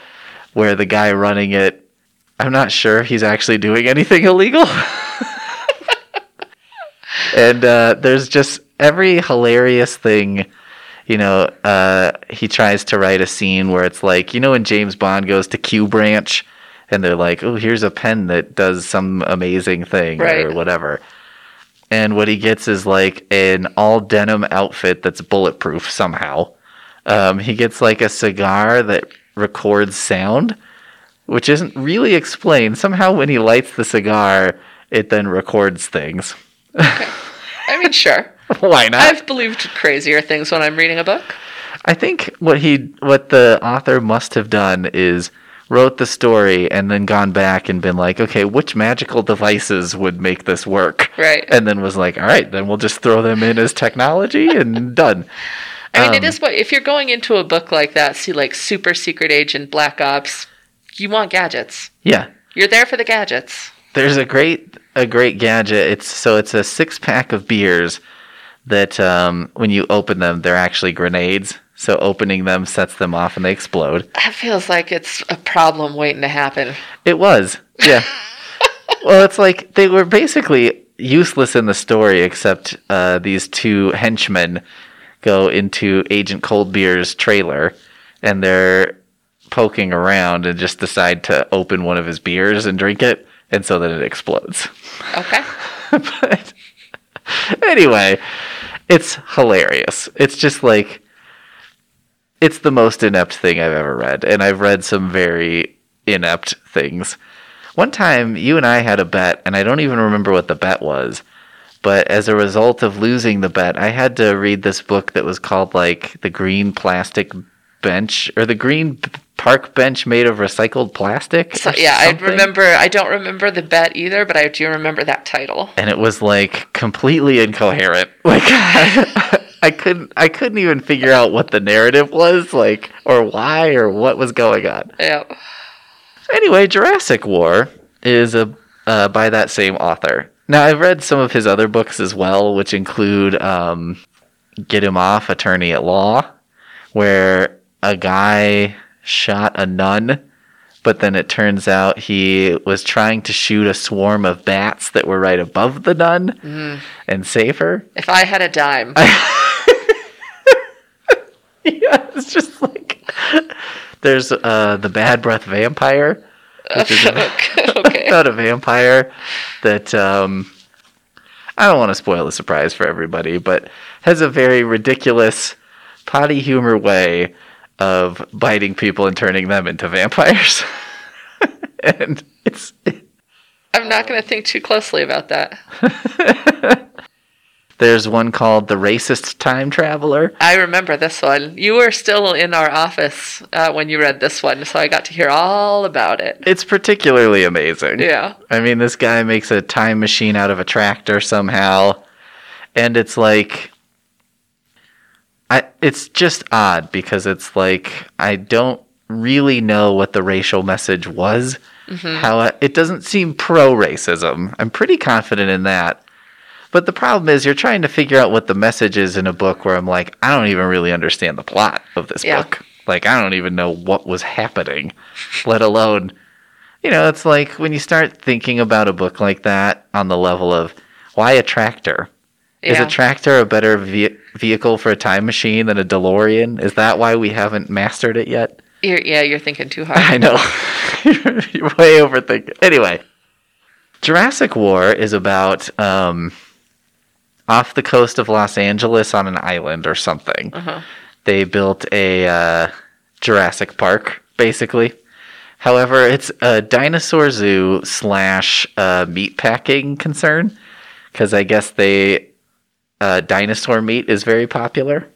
where the guy running it. I'm not sure if he's actually doing anything *laughs* illegal. and uh, there's just every hilarious thing you know, uh, he tries to write a scene where it's like, you know, when James Bond goes to Q Branch and they're like, oh, here's a pen that does some amazing thing Right. or whatever. And what he gets is like an all denim outfit that's bulletproof somehow. Um, he gets like a cigar that records sound, which isn't really explained. Somehow, when he lights the cigar, it then records things. Okay. I mean, sure. *laughs* Why not? I've believed crazier things when I'm reading a book. I think what he what the author must have done is wrote the story and then gone back and been like, okay, which magical devices would make this work? Right. And then was like, all right, then we'll just throw them in as technology and *laughs* done. I mean, it Um, is what if you're going into a book like that, see like super secret agent, Black Ops, you want gadgets. Yeah. You're there for the gadgets. There's a great a great gadget. It's so it's a six pack of beers that um, when you open them, they're actually grenades. So opening them sets them off and they explode. That feels like it's a problem waiting to happen. It was, yeah. *laughs* well, it's like they were basically useless in the story, except uh, these two henchmen go into Agent Coldbeer's trailer, and they're poking around and just decide to open one of his beers and drink it, and so then it explodes. Okay. *laughs* but anyway, it's hilarious. It's just like it's the most inept thing I've ever read, and I've read some very inept things. One time, you and I had a bet, and I don't even remember what the bet was. But as a result of losing the bet, I had to read this book that was called like the Green Plastic Bench or the Green Park Bench made of recycled plastic. So yeah, I something. remember. I don't remember the bet either, but I do remember that title. and it was like completely incoherent. *laughs* Like *laughs* I, couldn't I couldn't even figure out what the narrative was like or why or what was going on. Yeah. Anyway, Jurassic War is a uh, by that same author. Now I've read some of his other books as well, which include um, Get Him Off, Attorney at Law, where a guy shot a nun, but then it turns out he was trying to shoot a swarm of bats that were right above the nun and save her. If I had a dime, *laughs* *laughs* yeah, it's just like there's uh, the bad breath vampire, which is *laughs* okay. *laughs* about a vampire that um, I don't want to spoil the surprise for everybody, but has a very ridiculous potty humor way of biting people and turning them into vampires. and it's I'm not going to think too closely about that. There's one called the racist time traveler. I remember this one. You were still in our office uh, when you read this one, so I got to hear all about it. It's particularly amazing. Yeah. I mean, this guy makes a time machine out of a tractor somehow, and it's like, I it's just odd because it's like I don't really know what the racial message was. How it, it doesn't seem pro racism. I'm pretty confident in that. But the problem is, you're trying to figure out what the message is in a book where I'm like, I don't even really understand the plot of this Yeah. book. Like, I don't even know what was happening, let alone you know, it's like when you start thinking about a book like that on the level of why a tractor? Is a tractor a better ve- vehicle for a time machine than a DeLorean? Is that why we haven't mastered it yet? You're, yeah, you're thinking too hard. *laughs* I know. you're, *laughs* you're way overthinking. Anyway, Jurassic War is about um, off the coast of Los Angeles on an island or something. Uh-huh. They built a uh, Jurassic Park, basically. However, it's a dinosaur zoo slash uh, meat packing concern because I guess they uh, dinosaur meat is very popular.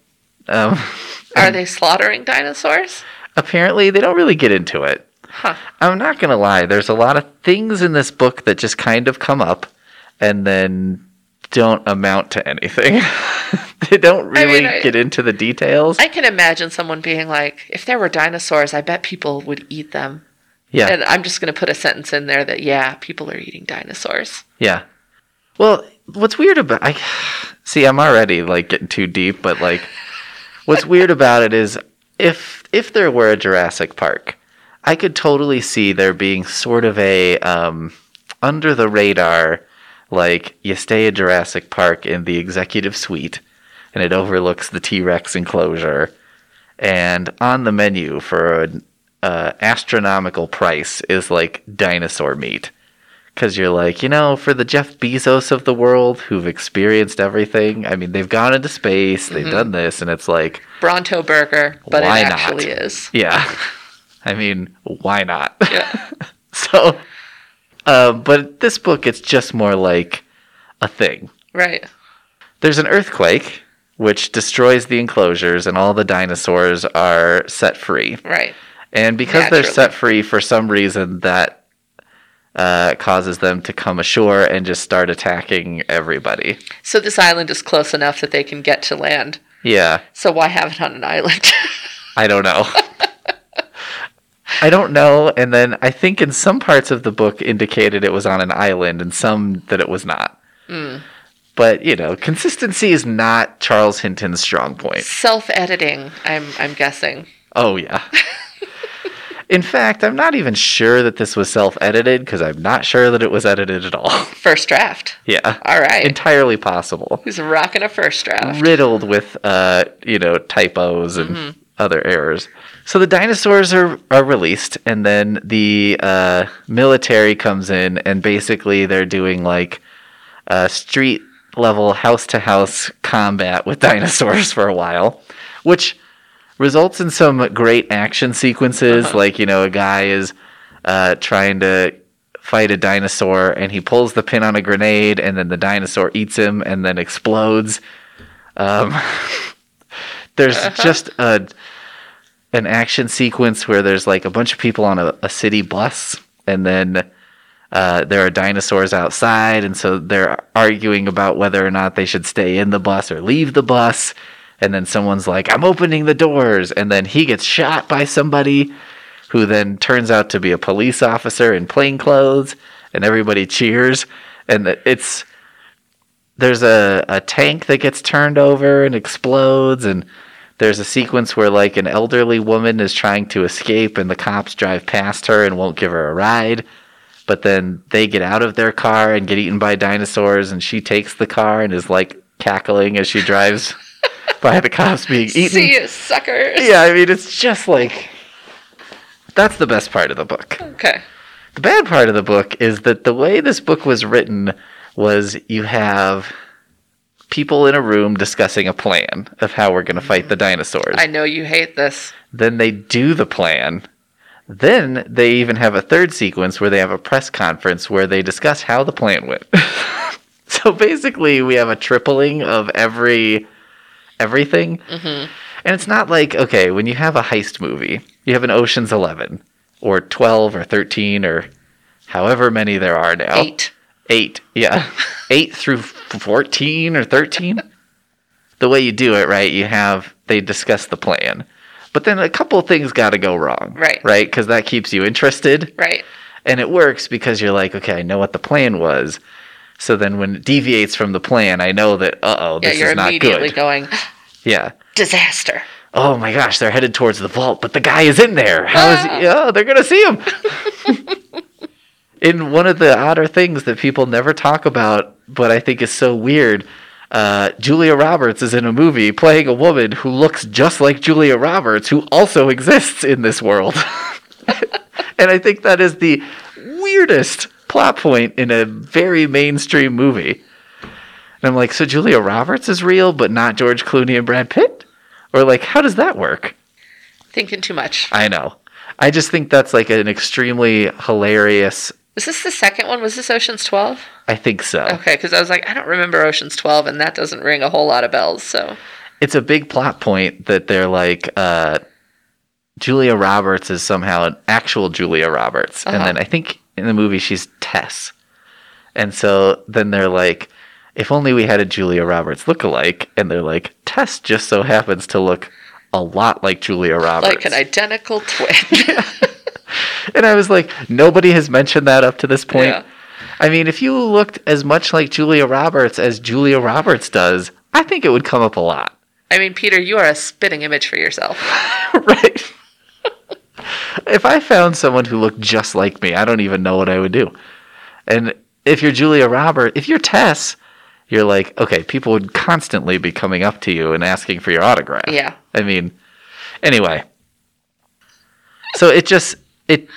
Um, *laughs* Are they slaughtering dinosaurs? apparently, they don't really get into it. Huh. I'm not gonna lie. There's a lot of things in this book that just kind of come up and then don't amount to anything. *laughs* they don't really mean, I- get into the details. I can imagine someone being like, if there were dinosaurs, I bet people would eat them. yeah. And I'm just going to put a sentence in there that, yeah, people are eating dinosaurs. Yeah. Well, what's weird about I see I'm already like getting too deep, but like what's *laughs* weird about it is if if there were a Jurassic Park, I could totally see there being sort of a um under the radar like you stay at Jurassic Park in the executive suite and it overlooks the T-Rex enclosure and on the menu for an uh, astronomical price is like dinosaur meat because you're like, you know, for the Jeff Bezos of the world who've experienced everything, I mean, they've gone into space, they've done this, and it's like, Bronto burger, but Why it not? actually is. yeah, *laughs* I mean, why not? Yeah. *laughs* so, uh, but this book, it's just more like a thing. right. There's an earthquake which destroys the enclosures, and all the dinosaurs are set free. Right. And because they're set free for some reason, that uh, causes them to come ashore and just start attacking everybody. So this island is close enough that they can get to land. Yeah, So why have it on an island? *laughs* I don't know. I don't know. And then I think in some parts of the book indicated it was on an island and some that it was not. But, you know, consistency is not Charles Hinton's strong point. Self-editing, I'm I'm guessing. Oh, yeah. *laughs* In fact, I'm not even sure that this was self edited because I'm not sure that it was edited at all. *laughs* First draft. yeah. All right. Entirely possible. He's rocking a first draft? riddled with uh, you know typos and Mm-hmm. Other errors. So the dinosaurs are are released, and then the uh, military comes in, and basically they're doing like uh, street level house to house combat with *laughs* dinosaurs for a while, which results in some great action sequences. Uh-huh. Like you know, a guy is uh, trying to fight a dinosaur and he pulls the pin on a grenade and then the dinosaur eats him and then explodes. Um, *laughs* there's just a an action sequence where there's like a bunch of people on a, a city bus and then uh, there are dinosaurs outside and so they're arguing about whether or not they should stay in the bus or leave the bus and then someone's like i'm opening the doors and then he gets shot by somebody who then turns out to be a police officer in plain clothes, and everybody cheers. And it's there's a, a tank that gets turned over and explodes, and there's a sequence where like an elderly woman is trying to escape, and the cops drive past her and won't give her a ride. But then they get out of their car and get eaten by dinosaurs, and she takes the car and is like cackling as she drives *laughs* by the cops being eaten. See you, suckers. Yeah, I mean, it's just like that's the best part of the book. Okay. The bad part of the book is that the way this book was written was you have people in a room discussing a plan of how we're going to fight the dinosaurs. I know you hate this. Then they do the plan. Then they even have a third sequence where they have a press conference where they discuss how the plan went. *laughs* so basically, we have a tripling of every everything. Mm-hmm. And it's not like okay, when you have a heist movie, you have an Ocean's Eleven or twelve or thirteen or however many there are now. Eight. Eight, yeah, *laughs* eight through fourteen or thirteen. the way you do it, right? You have they discuss the plan, but then a couple of things got to go wrong, Right. Right, because that keeps you interested, Right. and it works because you're like, okay, I know what the plan was. So then when it deviates from the plan, I know that uh oh, Yeah, this you're is not immediately good. going *gasps* yeah. disaster. Oh my gosh, they're headed towards the vault, but the guy is in there. How is he? Oh, they're gonna see him. *laughs* in one of the odder things that people never talk about, but I think is so weird, uh, Julia Roberts is in a movie playing a woman who looks just like Julia Roberts, who also *laughs* exists in this world. *laughs* and I think that is the weirdest plot point in a very mainstream movie. And I'm like, so Julia Roberts is real, but not George Clooney and Brad Pitt? Or like, how does that work? Thinking too much. I know. I just think that's like an extremely hilarious. Was this the second one? Was this Ocean's 12? I think so. Okay, because I was like, I don't remember Ocean's 12, and that doesn't ring a whole lot of bells. So, It's a big plot point that they're like, uh, Julia Roberts is somehow an actual Julia Roberts. And Uh-huh. then I think in the movie she's Tess. And so then they're like, if only we had a Julia Roberts look-alike. And they're like, Tess just so happens to look a lot like Julia Roberts. Like an identical twin. *laughs* *laughs* *laughs* and I was like, nobody has mentioned that up to this point. Yeah. I mean, if you looked as much like Julia Roberts as Julia Roberts does, I think it would come up a lot. I mean, Peter, you are a spitting image for yourself. *laughs* right. if I found someone who looked just like me, I don't even know what I would do. And if you're Julia Roberts, if you're Tess, you're like, okay, people would constantly be coming up to you and asking for your autograph. Yeah. I mean, anyway. So it just it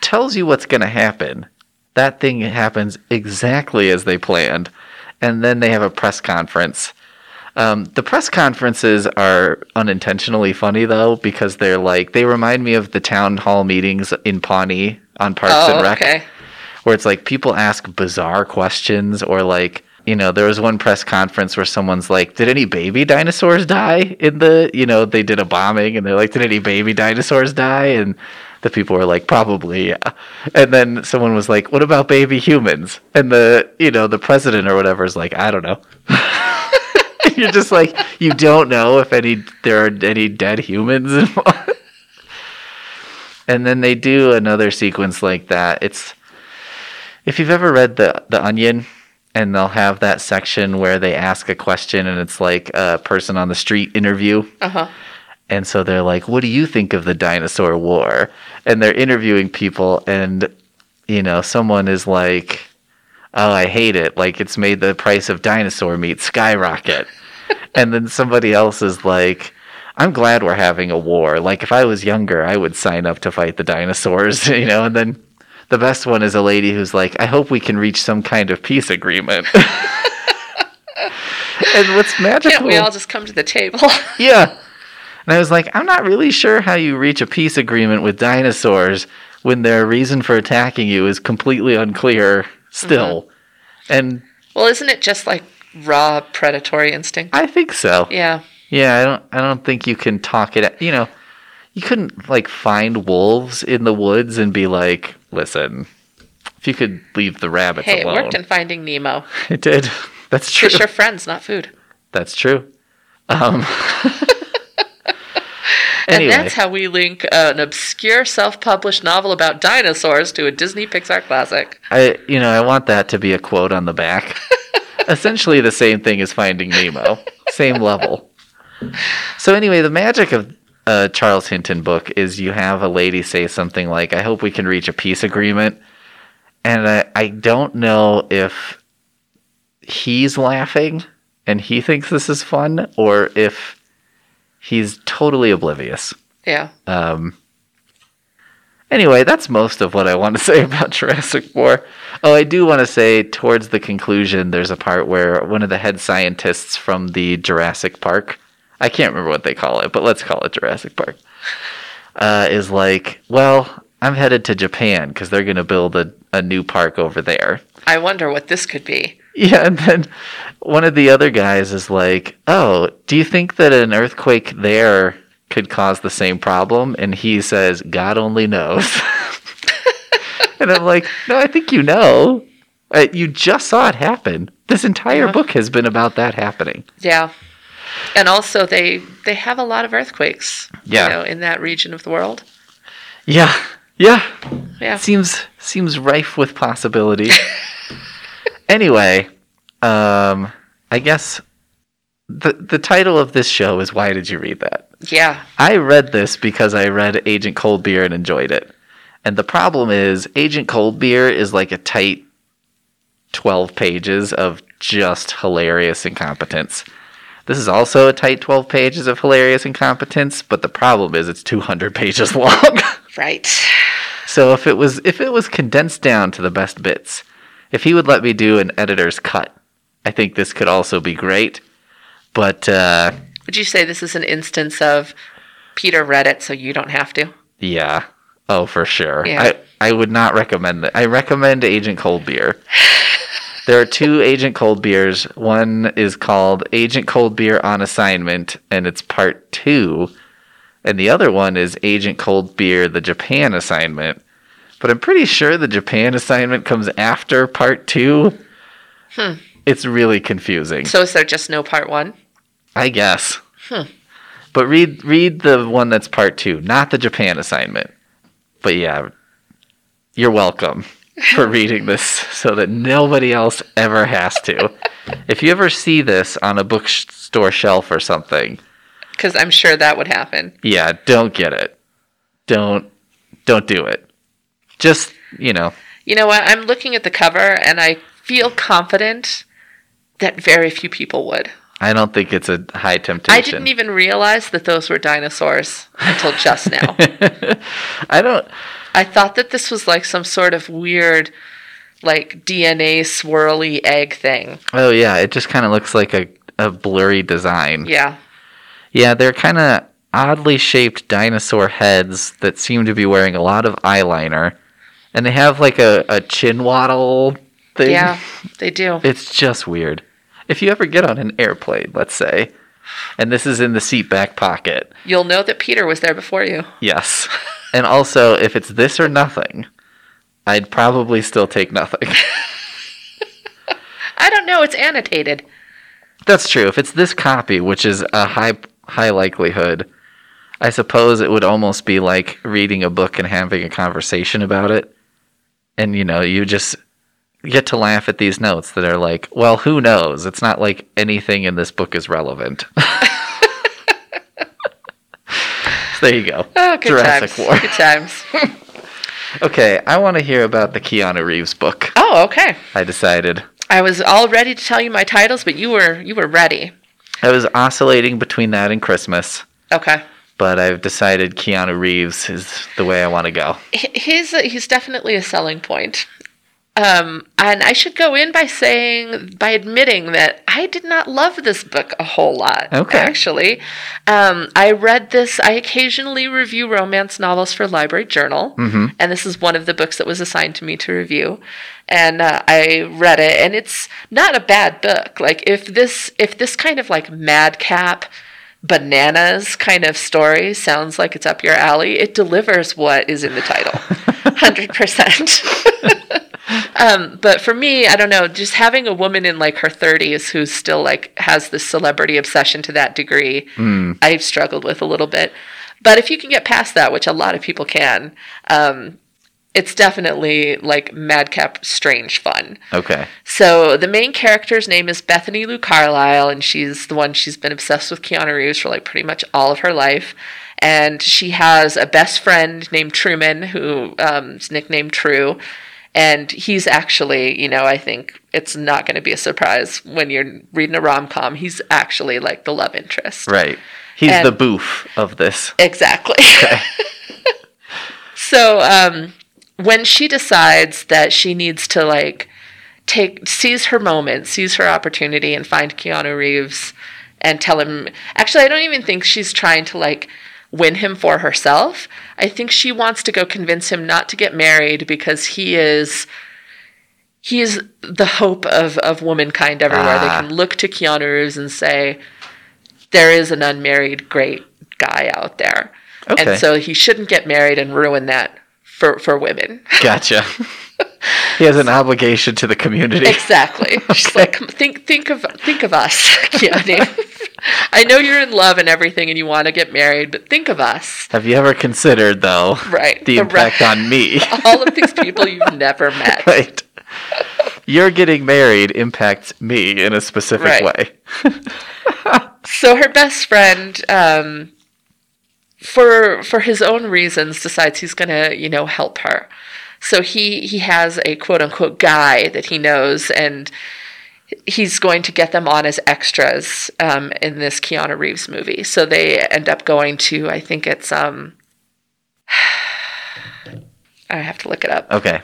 tells you what's going to happen. That thing happens exactly as they planned, and then they have a press conference. Um, the press conferences are unintentionally funny though because they're like they remind me of the town hall meetings in Pawnee on Parks Oh, and Rec okay. where it's like people ask bizarre questions or like you know there was one press conference where someone's like did any baby dinosaurs die in the you know they did a bombing and they're like did any baby dinosaurs die and the people were like probably yeah. And then someone was like what about baby humans? And the you know the president or whatever is like i don't know. *laughs* You're just like you don't know if any there are any dead humans and then they do another sequence like that. It's if you've ever read the the Onion, and they'll have that section where they ask a question, and it's like a person on the street interview, Uh huh. And so they're like, "What do you think of the dinosaur war?" And they're interviewing people, and you know, someone is like, "Oh, I hate it. Like it's made the price of dinosaur meat skyrocket," *laughs* and then somebody else is like. I'm glad we're having a war. Like if I was younger, I would sign up to fight the dinosaurs, *laughs* you know, and then the best one is a lady who's like, I hope we can reach some kind of peace agreement. *laughs* and what's magical? Can't we all just come to the table? yeah. And I was like, I'm not really sure how you reach a peace agreement with dinosaurs when their reason for attacking you is completely unclear still. And well, isn't it just like raw predatory instinct? I think so. Yeah. Yeah, I don't I don't think you can talk it out. you know, you couldn't like find wolves in the woods and be like, listen, if you could leave the rabbits Hey, it worked in Finding Nemo. *laughs* It did. That's true. Fish are friends, not food. That's true. Um, *laughs* And that's how we link an obscure self-published novel about dinosaurs to a Disney Pixar classic. I you know I want that to be a quote on the back. *laughs* Essentially the same thing as Finding Nemo, same level. So anyway, the magic of a Charles Hinton book is you have a lady say something like, "I hope we can reach a peace agreement," and I I don't know if he's laughing and he thinks this is fun or if he's totally oblivious. Yeah. Um, anyway, that's most of what I want to *laughs* say about Jurassic War. Oh, I do want to say towards the conclusion, there's a part where one of the head scientists from the Jurassic Park, I can't remember what they call it, but let's call it Jurassic Park, uh, is like, well, I'm headed to Japan because they're going to build a, a new park over there. I wonder what this could be. *laughs* Yeah, and then one of the other guys is like, "Oh, do you think that an earthquake there could cause the same problem?" And he says, "God only knows." *laughs* and I'm like, "No, I think you know. Uh, you just saw it happen. This entire Yeah. book has been about that happening." Yeah. And also they they have a lot of earthquakes, Yeah. you know, in that region of the world. Yeah, yeah. Yeah. Seems seems rife with possibility. *laughs* anyway, um, I guess the the title of this show is "Why Did You Read That." Yeah. I read this because I read Agent Cold Beer and enjoyed it. And the problem is, Agent Cold Beer is like a tight 12 pages of just hilarious incompetence. This is also a tight 12 pages of hilarious incompetence, but the problem is it's 200 *laughs* pages long. Right. so if it was if it was condensed down to the best bits, if he would let me do an editor's cut, I think this could also be great. But uh, Would you say this is an instance of Peter read it so you don't have to? Yeah. Oh, for sure. Yeah. I, I would not recommend it. I recommend Agent Cold Beer. *laughs* there are two Agent Cold Beers. One is called Agent Cold Beer on Assignment, and it's part two. And the other one is Agent Cold Beer, the Japan assignment. But I'm pretty sure the Japan assignment comes after part two. Hmm. It's really confusing. So is there just no part one? I guess. But read read the one that's part two, not the Japan assignment. But yeah, you're welcome for *laughs* reading this so that nobody else ever has to. if you ever see this on a bookstore shelf or something, Because I'm sure that would happen. yeah, don't get it. Don't don't do it. Just, you know, You know what? I'm looking at the cover and I feel confident that very few people would. I don't think it's a high temptation. I didn't even realize that those were dinosaurs until just now. *laughs* I don't I thought that this was like some sort of weird, like DNA swirly egg thing. Oh yeah, it just kind of looks like a, a blurry design. Yeah. Yeah, they're kind of oddly shaped dinosaur heads that seem to be wearing a lot of eyeliner, and they have like a, a chin waddle thing. Yeah, they do. It's just weird. If you ever get on an airplane, let's say, and this is in the seat back pocket, You'll know that Peter was there before you. yes. and also, if it's this or nothing, I'd probably still take nothing. *laughs* I don't know. It's annotated. That's true. If it's this copy, which is a high high likelihood, I suppose it would almost be like reading a book and having a conversation about it. And you know, you just get to laugh at these notes that are like, well, who knows? It's not like anything in this book is relevant. So *laughs* there you go. Oh, good Jurassic times. War. Good times. *laughs* Okay, I want to hear about the Keanu Reeves book. oh, okay. I decided. I was all ready to tell you my titles, but you were you were ready. I was oscillating between that and Christmas, Okay. But I've decided Keanu Reeves is the way I want to go. He's he's definitely a selling point. Um, and I should go in by saying, by admitting that I did not love this book a whole lot. Okay. Actually, um, I read this. I occasionally review romance novels for Library Journal, and this is one of the books that was assigned to me to review. And uh, I read it, and it's not a bad book. Like if this if this kind of like madcap bananas kind of story sounds like it's up your alley, it delivers what is in the title. *laughs* 100%. *laughs* um, but for me, I don't know, just having a woman in like her 30s who still like has this celebrity obsession to that degree, I've struggled with a little bit. But if you can get past that, which a lot of people can, um, it's definitely like madcap strange fun. Okay. So the main character's name is Bethany Lou Carlisle, and she's the one she's been obsessed with Keanu Reeves for like pretty much all of her life. And she has a best friend named Truman, who um, is nicknamed True. And he's actually, you know, I think it's not going to be a surprise when you're reading a rom com. He's actually like the love interest. Right. He's And- the boof of this. Exactly. Okay. *laughs* so um, when she decides that she needs to like take seize her moment, seize her opportunity, and find Keanu Reeves and tell him. Actually, I don't even think she's trying to like win him for herself. I think she wants to go convince him not to get married because he is. He is the hope of, of womankind everywhere. Ah. They can look to Keanu Reeves and say, there is an unmarried great guy out there. Okay. And so he shouldn't get married and ruin that for, for women. *laughs* Gotcha. he has an obligation to the community. exactly. *laughs* She's like, think think of think of us, *laughs* Keanu. I know you're in love and everything and you want to get married, but think of us. Have you ever considered, though, Right. the The impact re- on me? All of these people you've never met. right. You're getting married impacts me in a specific Right. way. So her best friend, um, for for his own reasons, decides he's gonna, you know, help her. So he he has a quote unquote guy that he knows, and he's going to get them on as extras um, in this Keanu Reeves movie. So they end up going to, I think it's um, *sighs* I have to look it up. Okay.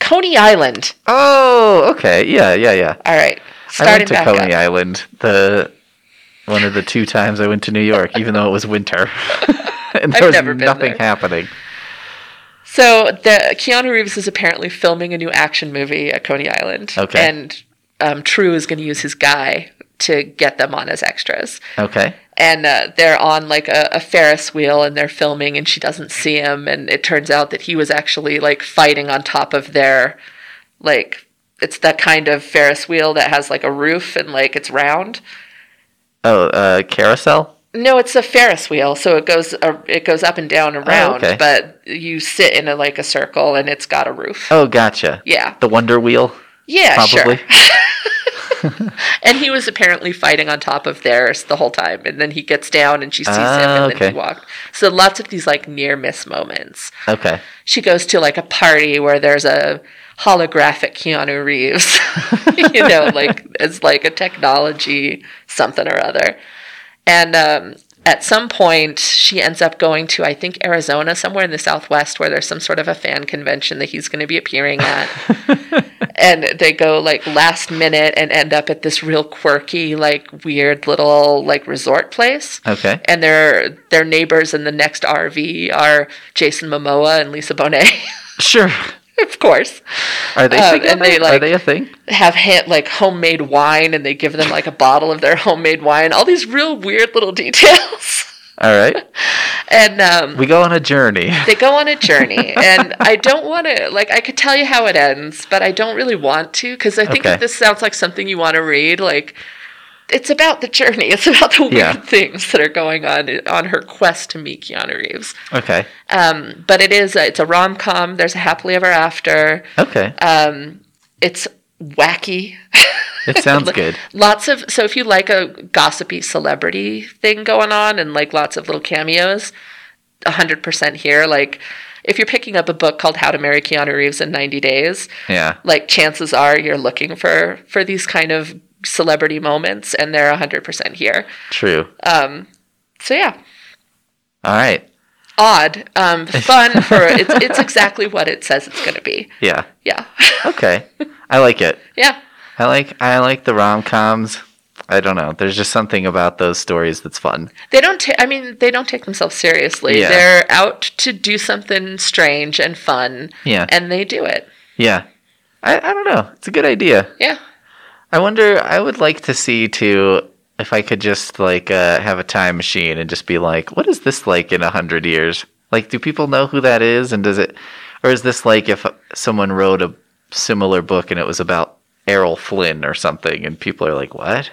Coney Island. Oh, okay. Yeah, yeah, yeah. All right, Starting I went to Coney up. Island the one of the two times I went to New York, even though it was winter. *laughs* and there I've was never been nothing there. happening. So the Keanu Reeves is apparently filming a new action movie at Coney Island. Okay. And um, True is going to use his guy to get them on as extras. Okay. And uh, they're on like a, a Ferris wheel and they're filming and she doesn't see him. And it turns out that he was actually like fighting on top of their like it's that kind of Ferris wheel that has like a roof and like it's round. Oh, uh, carousel. No, it's a Ferris wheel, so it goes uh, it goes up and down and round, okay. but you sit in a like a circle and it's got a roof. Oh, gotcha. Yeah. The Wonder Wheel. Yeah, Probably. sure. *laughs* *laughs* and he was apparently fighting on top of theirs the whole time, and then he gets down and she sees him, Ah, and then he walked. So lots of these like near miss moments. Okay. She goes to like a party where there's a holographic Keanu Reeves, *laughs* you know, like as like a technology something or other, and um, at some point she ends up going to I think Arizona, somewhere in the Southwest, where there's some sort of a fan convention that he's going to be appearing at. *laughs* And they go like last minute and end up at this real quirky like weird little like resort place. Okay. and their their neighbors in the next RV are Jason Momoa and Lisa Bonet. Sure. *laughs* of course Are they together? and they, like Are they a thing? have ha- like homemade wine and they give them like a bottle of their homemade wine all these real weird little *laughs* details All right. and um We go on a journey. *laughs* they go on a journey and i don't want to like i could tell you how it ends but i don't really want to because i think Okay. if this sounds like something you want to read like it's about the journey it's about the weird Yeah. things that are going on on her quest to meet keanu reeves Okay. um, but it is a, it's a rom-com there's a happily ever after Okay. um, it's wacky It sounds *laughs* good. lots of so if you like a gossipy celebrity thing going on and like lots of little cameos 100% here like if you're picking up a book called how to marry keanu reeves in 90 days Yeah. like chances are you're looking for for these kind of celebrity moments and they're 100% here True. Um, so yeah All right. odd um, fun *laughs* for it's, it's exactly what it says it's going to be Yeah. yeah *laughs* Okay. I like it. yeah I like I like the rom coms. I don't know. There's just something about those stories that's fun. They don't. Ta- I mean, they don't take themselves seriously. Yeah. They're out to do something strange and fun. Yeah. and they do it. Yeah. I, I don't know. It's a good idea. Yeah, I wonder I would like to see too if I could just like uh, have a time machine and just be like, what is this like in a hundred years? Like, do people know who that is? And does it, or is this like if someone wrote a similar book and it was about Errol Flynn or something, and people are like, what?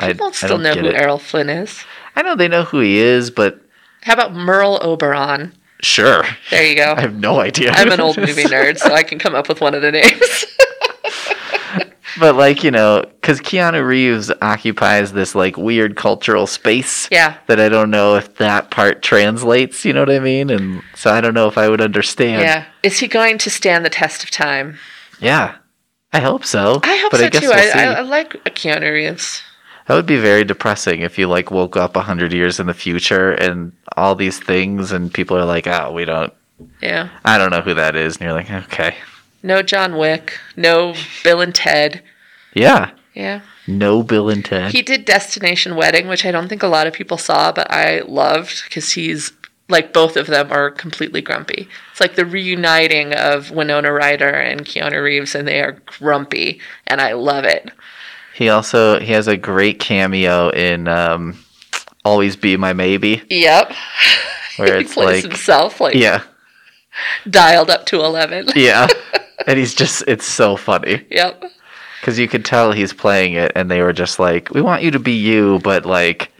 people I still don't know who it. Errol Flynn is. I know they know who he is, but How about Merle Oberon? sure. There you go. *laughs* I have no idea. I'm an old *laughs* movie nerd, so I can come up with one of the names. *laughs* But like you know, because Keanu Reeves occupies this like weird cultural space. yeah, That I don't know if that part translates. You know what I mean? And so I don't know if I would understand. yeah. Is he going to stand the test of time? Yeah. I hope so. I hope but so I guess too. We'll I, see. I, I like Keanu Reeves. that would be very depressing if you like woke up a hundred years in the future and all these things, and people are like, "Oh, we don't. Yeah. I don't know who that is," and you're like, "Okay, No John Wick. No Bill and Ted. yeah, Yeah. no Bill and Ted." He did Destination Wedding, which I don't think a lot of people saw, but I loved because he's like both of them are completely grumpy. It's like the reuniting of Winona Ryder and Keanu Reeves, and they are grumpy, and I love it. He also he has a great cameo in um, "Always Be My Maybe," Yep. where *laughs* he it's plays like, himself like yeah, dialed up to 11. *laughs* yeah, and he's just it's so funny Yep. because you could tell he's playing it, and they were just like, "We want you to be you, but like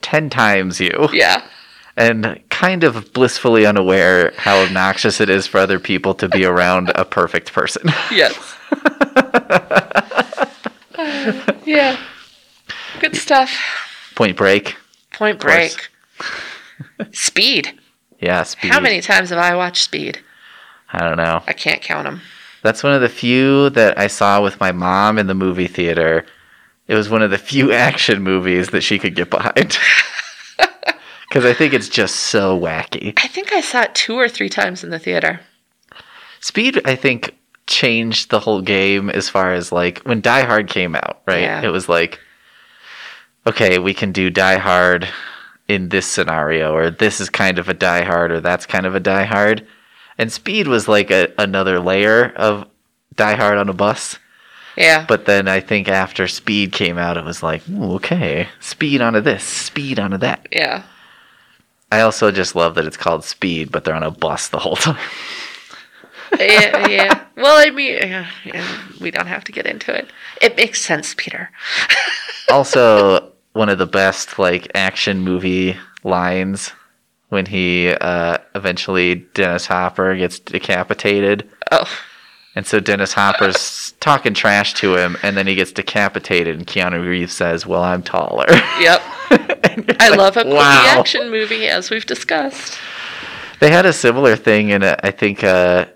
ten times you." Yeah. and kind of blissfully unaware how obnoxious it is for other people to be around a perfect person. *laughs* Yes. Uh, *laughs* yeah. Good stuff. Point Break. Point. Break. Speed. Yeah, Speed. How many times have I watched Speed? I don't know. I can't count them. That's one of the few that I saw with my mom in the movie theater. It was one of the few *laughs* action movies that she could get behind. *laughs* Because I think it's just so wacky. I think I saw it two or three times in the theater. Speed, I think, changed the whole game as far as like when Die Hard came out, right? Yeah. It was like, okay, we can do Die Hard in this scenario, or this is kind of a Die Hard, or that's kind of a Die Hard. And Speed was like a, another layer of Die Hard on a bus. Yeah. But then I think after Speed came out, it was like, okay, Speed onto this, Speed onto that. yeah. I also just love that it's called Speed, but they're on a bus the whole *laughs* time. Yeah. Yeah. Well, I mean, yeah, yeah, we don't have to get into it. It makes sense, Peter. *laughs* also, one of the best like action movie lines when he uh, eventually Dennis Hopper gets decapitated. Oh, And so Dennis Hopper's talking trash to him, and then he gets decapitated, and Keanu Reeves says, "Well, I'm taller." yep. *laughs* I like, love a wow. action movie, as we've discussed. They had a similar thing in, uh, I think, uh,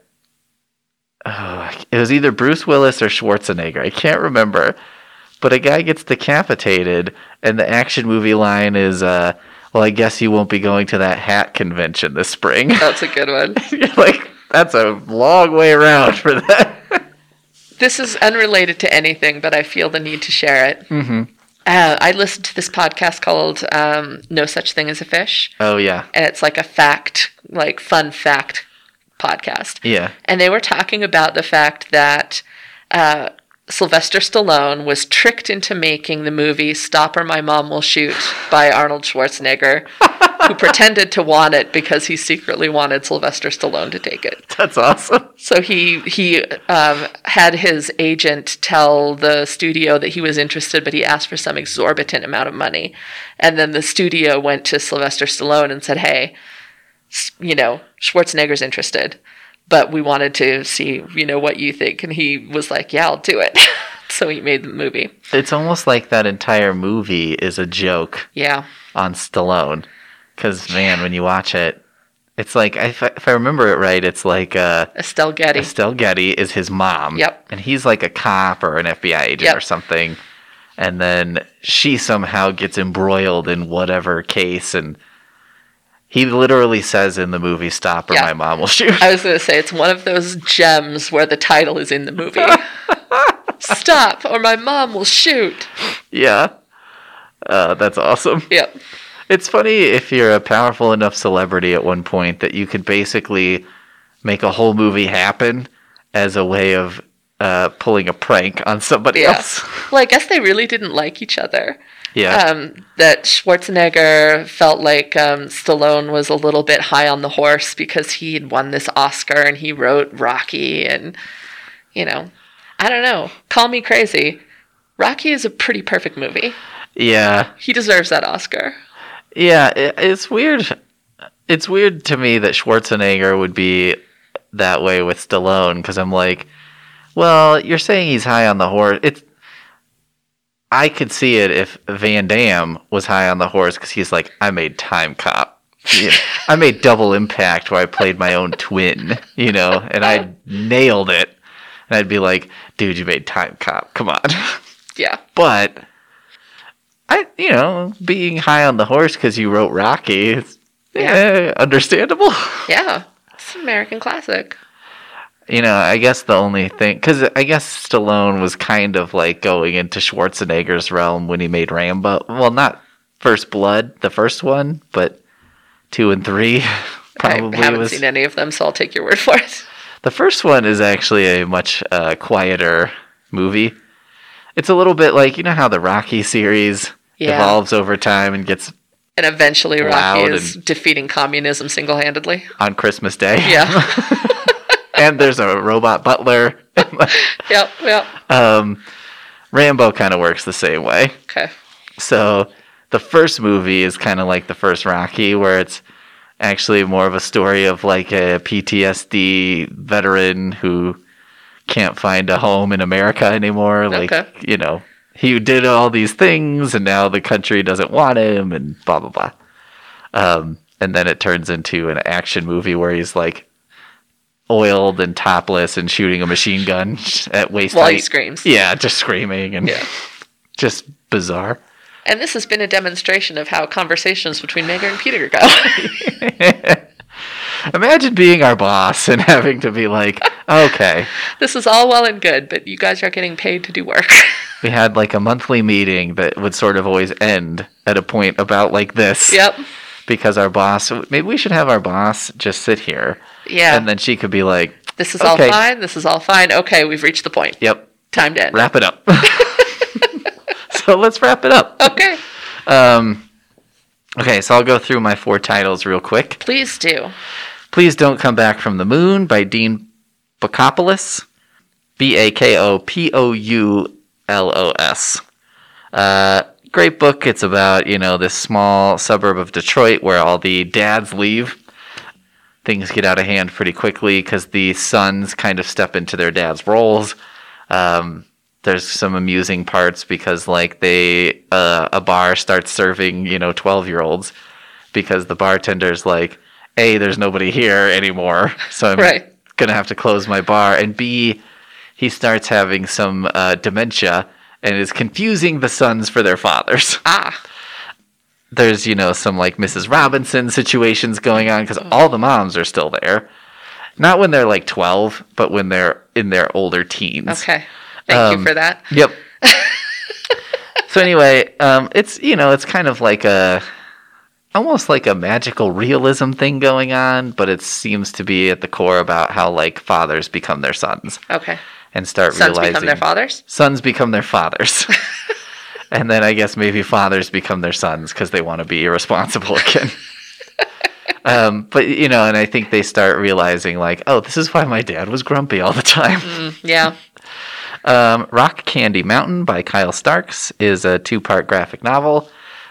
oh, it was either Bruce Willis or Schwarzenegger. I can't remember. But a guy gets decapitated, and the action movie line is, uh, well, I guess you won't be going to that hat convention this spring. *laughs* That's a good one. *laughs* Like, that's a long way around for that. *laughs* This is unrelated to anything, but I feel the need to share it. mm-hmm. Uh, I listened to this podcast called um, "No Such Thing as a Fish," Oh, yeah. and it's like a fact, like fun fact podcast. Yeah. and they were talking about the fact that uh, Sylvester Stallone was tricked into making the movie "Stop or My Mom Will Shoot" by Arnold Schwarzenegger, who *laughs* pretended to want it because he secretly wanted Sylvester Stallone to take it. That's awesome. So he he um, had his agent tell the studio that he was interested, but he asked for some exorbitant amount of money, and then the studio went to Sylvester Stallone and said, "Hey, you know Schwarzenegger's interested, but we wanted to see you know what you think," and he was like, "Yeah, I'll do it." *laughs* so he made the movie. It's almost like that entire movie is a joke Yeah, on Stallone. Because, man, when you watch it, it's like, if I, if I remember it right, it's like uh, Estelle Getty. Estelle Getty is his mom. Yep. And he's like a cop or an FBI agent Yep. or something. And then she somehow gets embroiled in whatever case. And he literally says in the movie, Stop or Yeah. my mom will shoot. I was going to say it's one of those gems where the title is in the movie. *laughs* Stop, or my mom will shoot. yeah. Uh, that's awesome. Yep. It's funny if you're a powerful enough celebrity at one point that you could basically make a whole movie happen as a way of uh, pulling a prank on somebody Yeah. else. *laughs* Well, I guess they really didn't like each other. Yeah. Um, that Schwarzenegger felt like um, Stallone was a little bit high on the horse because he had won this Oscar and he wrote Rocky and, you know, I don't know. Call me crazy. Rocky is a pretty perfect movie. yeah. He deserves that Oscar. Yeah. It, it's weird. It's weird to me that Schwarzenegger would be that way with Stallone because I'm like, well, you're saying he's high on the horse. It's I could see it if Van Damme was high on the horse because he's like, I made Time Cop. You know, I made Double Impact where I played my own twin, you know, and I nailed it. And I'd be like, dude, you made Time Cop. Come on. *laughs* Yeah. But I, you know, being high on the horse because you wrote Rocky, is yeah, eh, understandable. Yeah. It's an American classic. You know, I guess the only thing, because I guess Stallone was kind of like going into Schwarzenegger's realm when he made Rambo. Well, not First Blood, the first one, but two and three *laughs* probably I haven't was. seen any of them, so I'll take your word for it. *laughs* The first one is actually a much uh, quieter movie. It's a little bit like you know how the Rocky series Yeah. evolves over time and gets And eventually Rocky is defeating communism single handedly. on Christmas Day. Yeah. *laughs* and there's a robot butler. *laughs* yep. Yep. um, Rambo kind of works the same way. Okay. So the first movie is kind of like the first Rocky, where it's actually more of a story of like a PTSD veteran who can't find a home in America anymore. Like, Okay. you know, he did all these things and now the country doesn't want him and blah, blah, blah. Um, and then it turns into an action movie where he's like oiled and topless and shooting a machine gun at waist While he height. screams. Yeah, just screaming and Yeah. just bizarre. And this has been a demonstration of how conversations between Megan and Peter go. *laughs* Imagine being our boss and having to be like, okay, *laughs* this is all well and good, but you guys are getting paid to do work. *laughs* we had like a monthly meeting that would sort of always end at a point about like this. yep. Because our boss, maybe we should have our boss just sit here. Yeah. And then she could be like, this is okay. all fine. This is all fine. Okay, we've reached the point. yep, Time to end. wrap it up. *laughs* *laughs* so let's wrap it up. Okay. Um, okay, so I'll go through my four titles real quick. Please do. Please Don't Come Back from the Moon by Dean Bakopoulos. B A K O P O U L O S. Uh, great book. It's about, you know, this small suburb of Detroit where all the dads leave. Things get out of hand pretty quickly because the sons kind of step into their dad's roles. Um, there's some amusing parts because, like, they uh, a bar starts serving, you know, 12 year olds because the bartender's like, A, there's nobody here anymore. *laughs* So I'm Right. going to have to close my bar. And B, he starts having some uh, dementia and is confusing the sons for their fathers. Ah, There's, you know, some like Mrs. Robinson situations going on because all the moms are still there. Not when they're like 12, but when they're in their older teens. okay. Thank you Um, for that. Yep. *laughs* so anyway, um, it's you know, it's kind of like a almost like a magical realism thing going on, but it seems to be at the core about how like fathers become their sons Okay. and start Sons realizing become their fathers? sons become their fathers. *laughs* *laughs* and then I guess maybe fathers become their sons because they want to be irresponsible *laughs* again. *laughs* um, but you know, and I think they start realizing like, oh, this is why my dad was grumpy all the time. Yeah. Um, Rock Candy Mountain by Kyle Starks is a two part graphic novel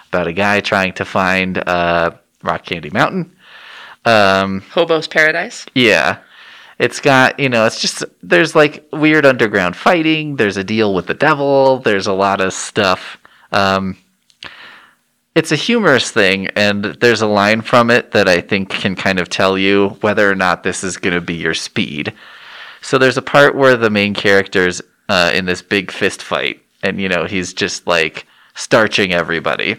about a guy trying to find uh, Rock Candy Mountain. Um, Hobo's Paradise. yeah. It's got, you know, it's just, there's like weird underground fighting. There's a deal with the devil. There's a lot of stuff. Um, it's a humorous thing, and there's a line from it that I think can kind of tell you whether or not this is going to be your speed. So there's a part where the main character's uh, in this big fist fight, and you know he's just like starching everybody.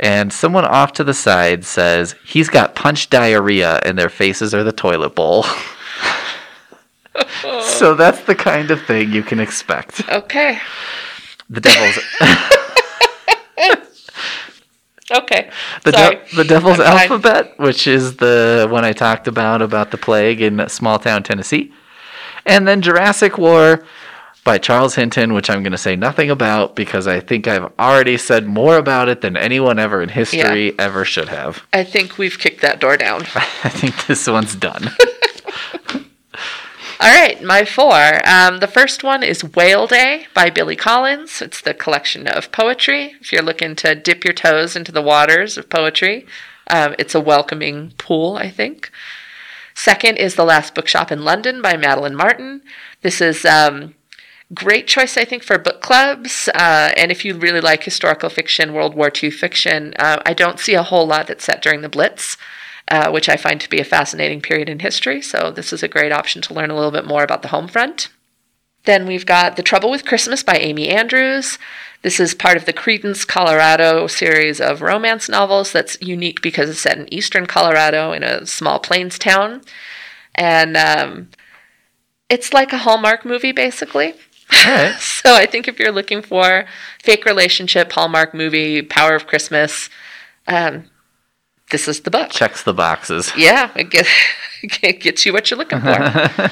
And someone off to the side says he's got punch diarrhea, and their faces are the toilet bowl. *laughs* so that's the kind of thing you can expect. Okay. The devil's *laughs* Okay. the, de- the devil's I'm fine. alphabet, which is the one I talked about about the plague in small town Tennessee, and then Jurassic War by Charles Hinton, which I'm going to say nothing about because I think I've already said more about it than anyone ever in history ever should have. I think we've kicked that door down. *laughs* I think this one's done. *laughs* All right, my four. Um, the first one is Whale Day by Billy Collins. It's the collection of poetry. If you're looking to dip your toes into the waters of poetry, um, it's a welcoming pool, I think. Second is The Last Bookshop in London by Madeline Martin. This is um, great choice, I think, for book clubs. Uh, and if you really like historical fiction, World War II fiction, uh, I don't see a whole lot that's set during the Blitz, uh, which I find to be a fascinating period in history. So this is a great option to learn a little bit more about the home front. Then we've got The Trouble with Christmas by Amy Andrews. This is part of the Credence, Colorado series of romance novels that's unique because it's set in eastern Colorado in a small plains town. And um, it's like a Hallmark movie, basically. All right. *laughs* So I think if you're looking for fake relationship, Hallmark movie, Power of Christmas, um, this is the book. Checks the boxes. Yeah, it, get, *laughs* it gets you what you're looking for. *laughs*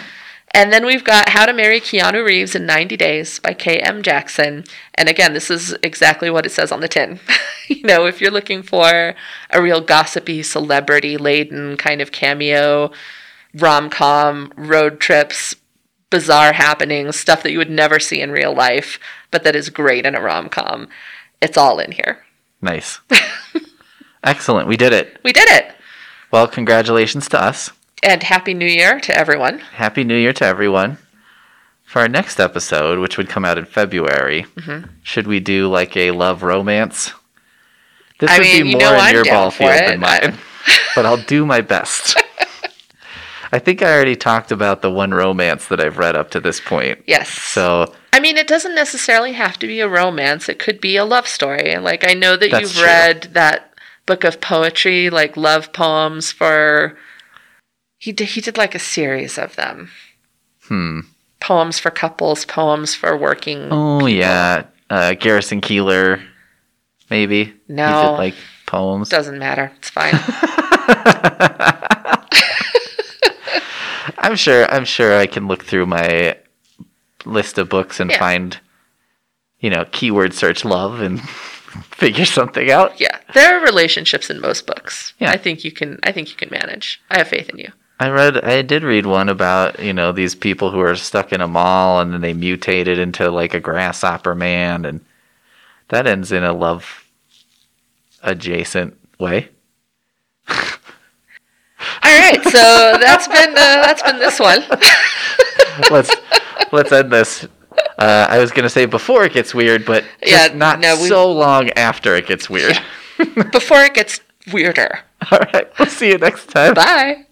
and then we've got How to Marry Keanu Reeves in 90 Days by K.M. Jackson. And again, this is exactly what it says on the tin. *laughs* you know, if you're looking for a real gossipy, celebrity laden kind of cameo, rom com, road trips, bizarre happenings, stuff that you would never see in real life, but that is great in a rom com, it's all in here. Nice. Excellent. We did it. We did it! Well, congratulations to us. And Happy New Year to everyone. Happy New Year to everyone. For our next episode, which would come out in February, Mm-hmm. should we do like a love romance? This I would mean, be you more know in your ball field it. than mine, *laughs* but I'll do my best. *laughs* I think I already talked about the one romance that I've read up to this point. Yes. So, I mean, it doesn't necessarily have to be a romance. It could be a love story. And like, I know that you've true. read that book of poetry, like love poems for. He did, he did like a series of them. hmm. Poems for couples, poems for working. Oh, yeah. Uh, Garrison Keillor, maybe. He No. did like poems. Doesn't matter. It's fine. *laughs* *laughs* I'm sure. I'm sure I can look through my list of books and Yeah. find, you know, keyword search love and figure something out. yeah. There are relationships in most books. Yeah. I think you can I think you can manage. I have faith in you. I read, I did read one about you know these people who are stuck in a mall and then they mutated into like a grasshopper man, and that ends in a love adjacent way. *laughs* All right, so that's been uh, that's been this one. *laughs* let's let's end this. *laughs* Uh, I was gonna say before it gets weird, but Yeah, not no, we- so long after it gets weird. Before it gets weirder. *laughs* All right, we'll see you next time. Bye.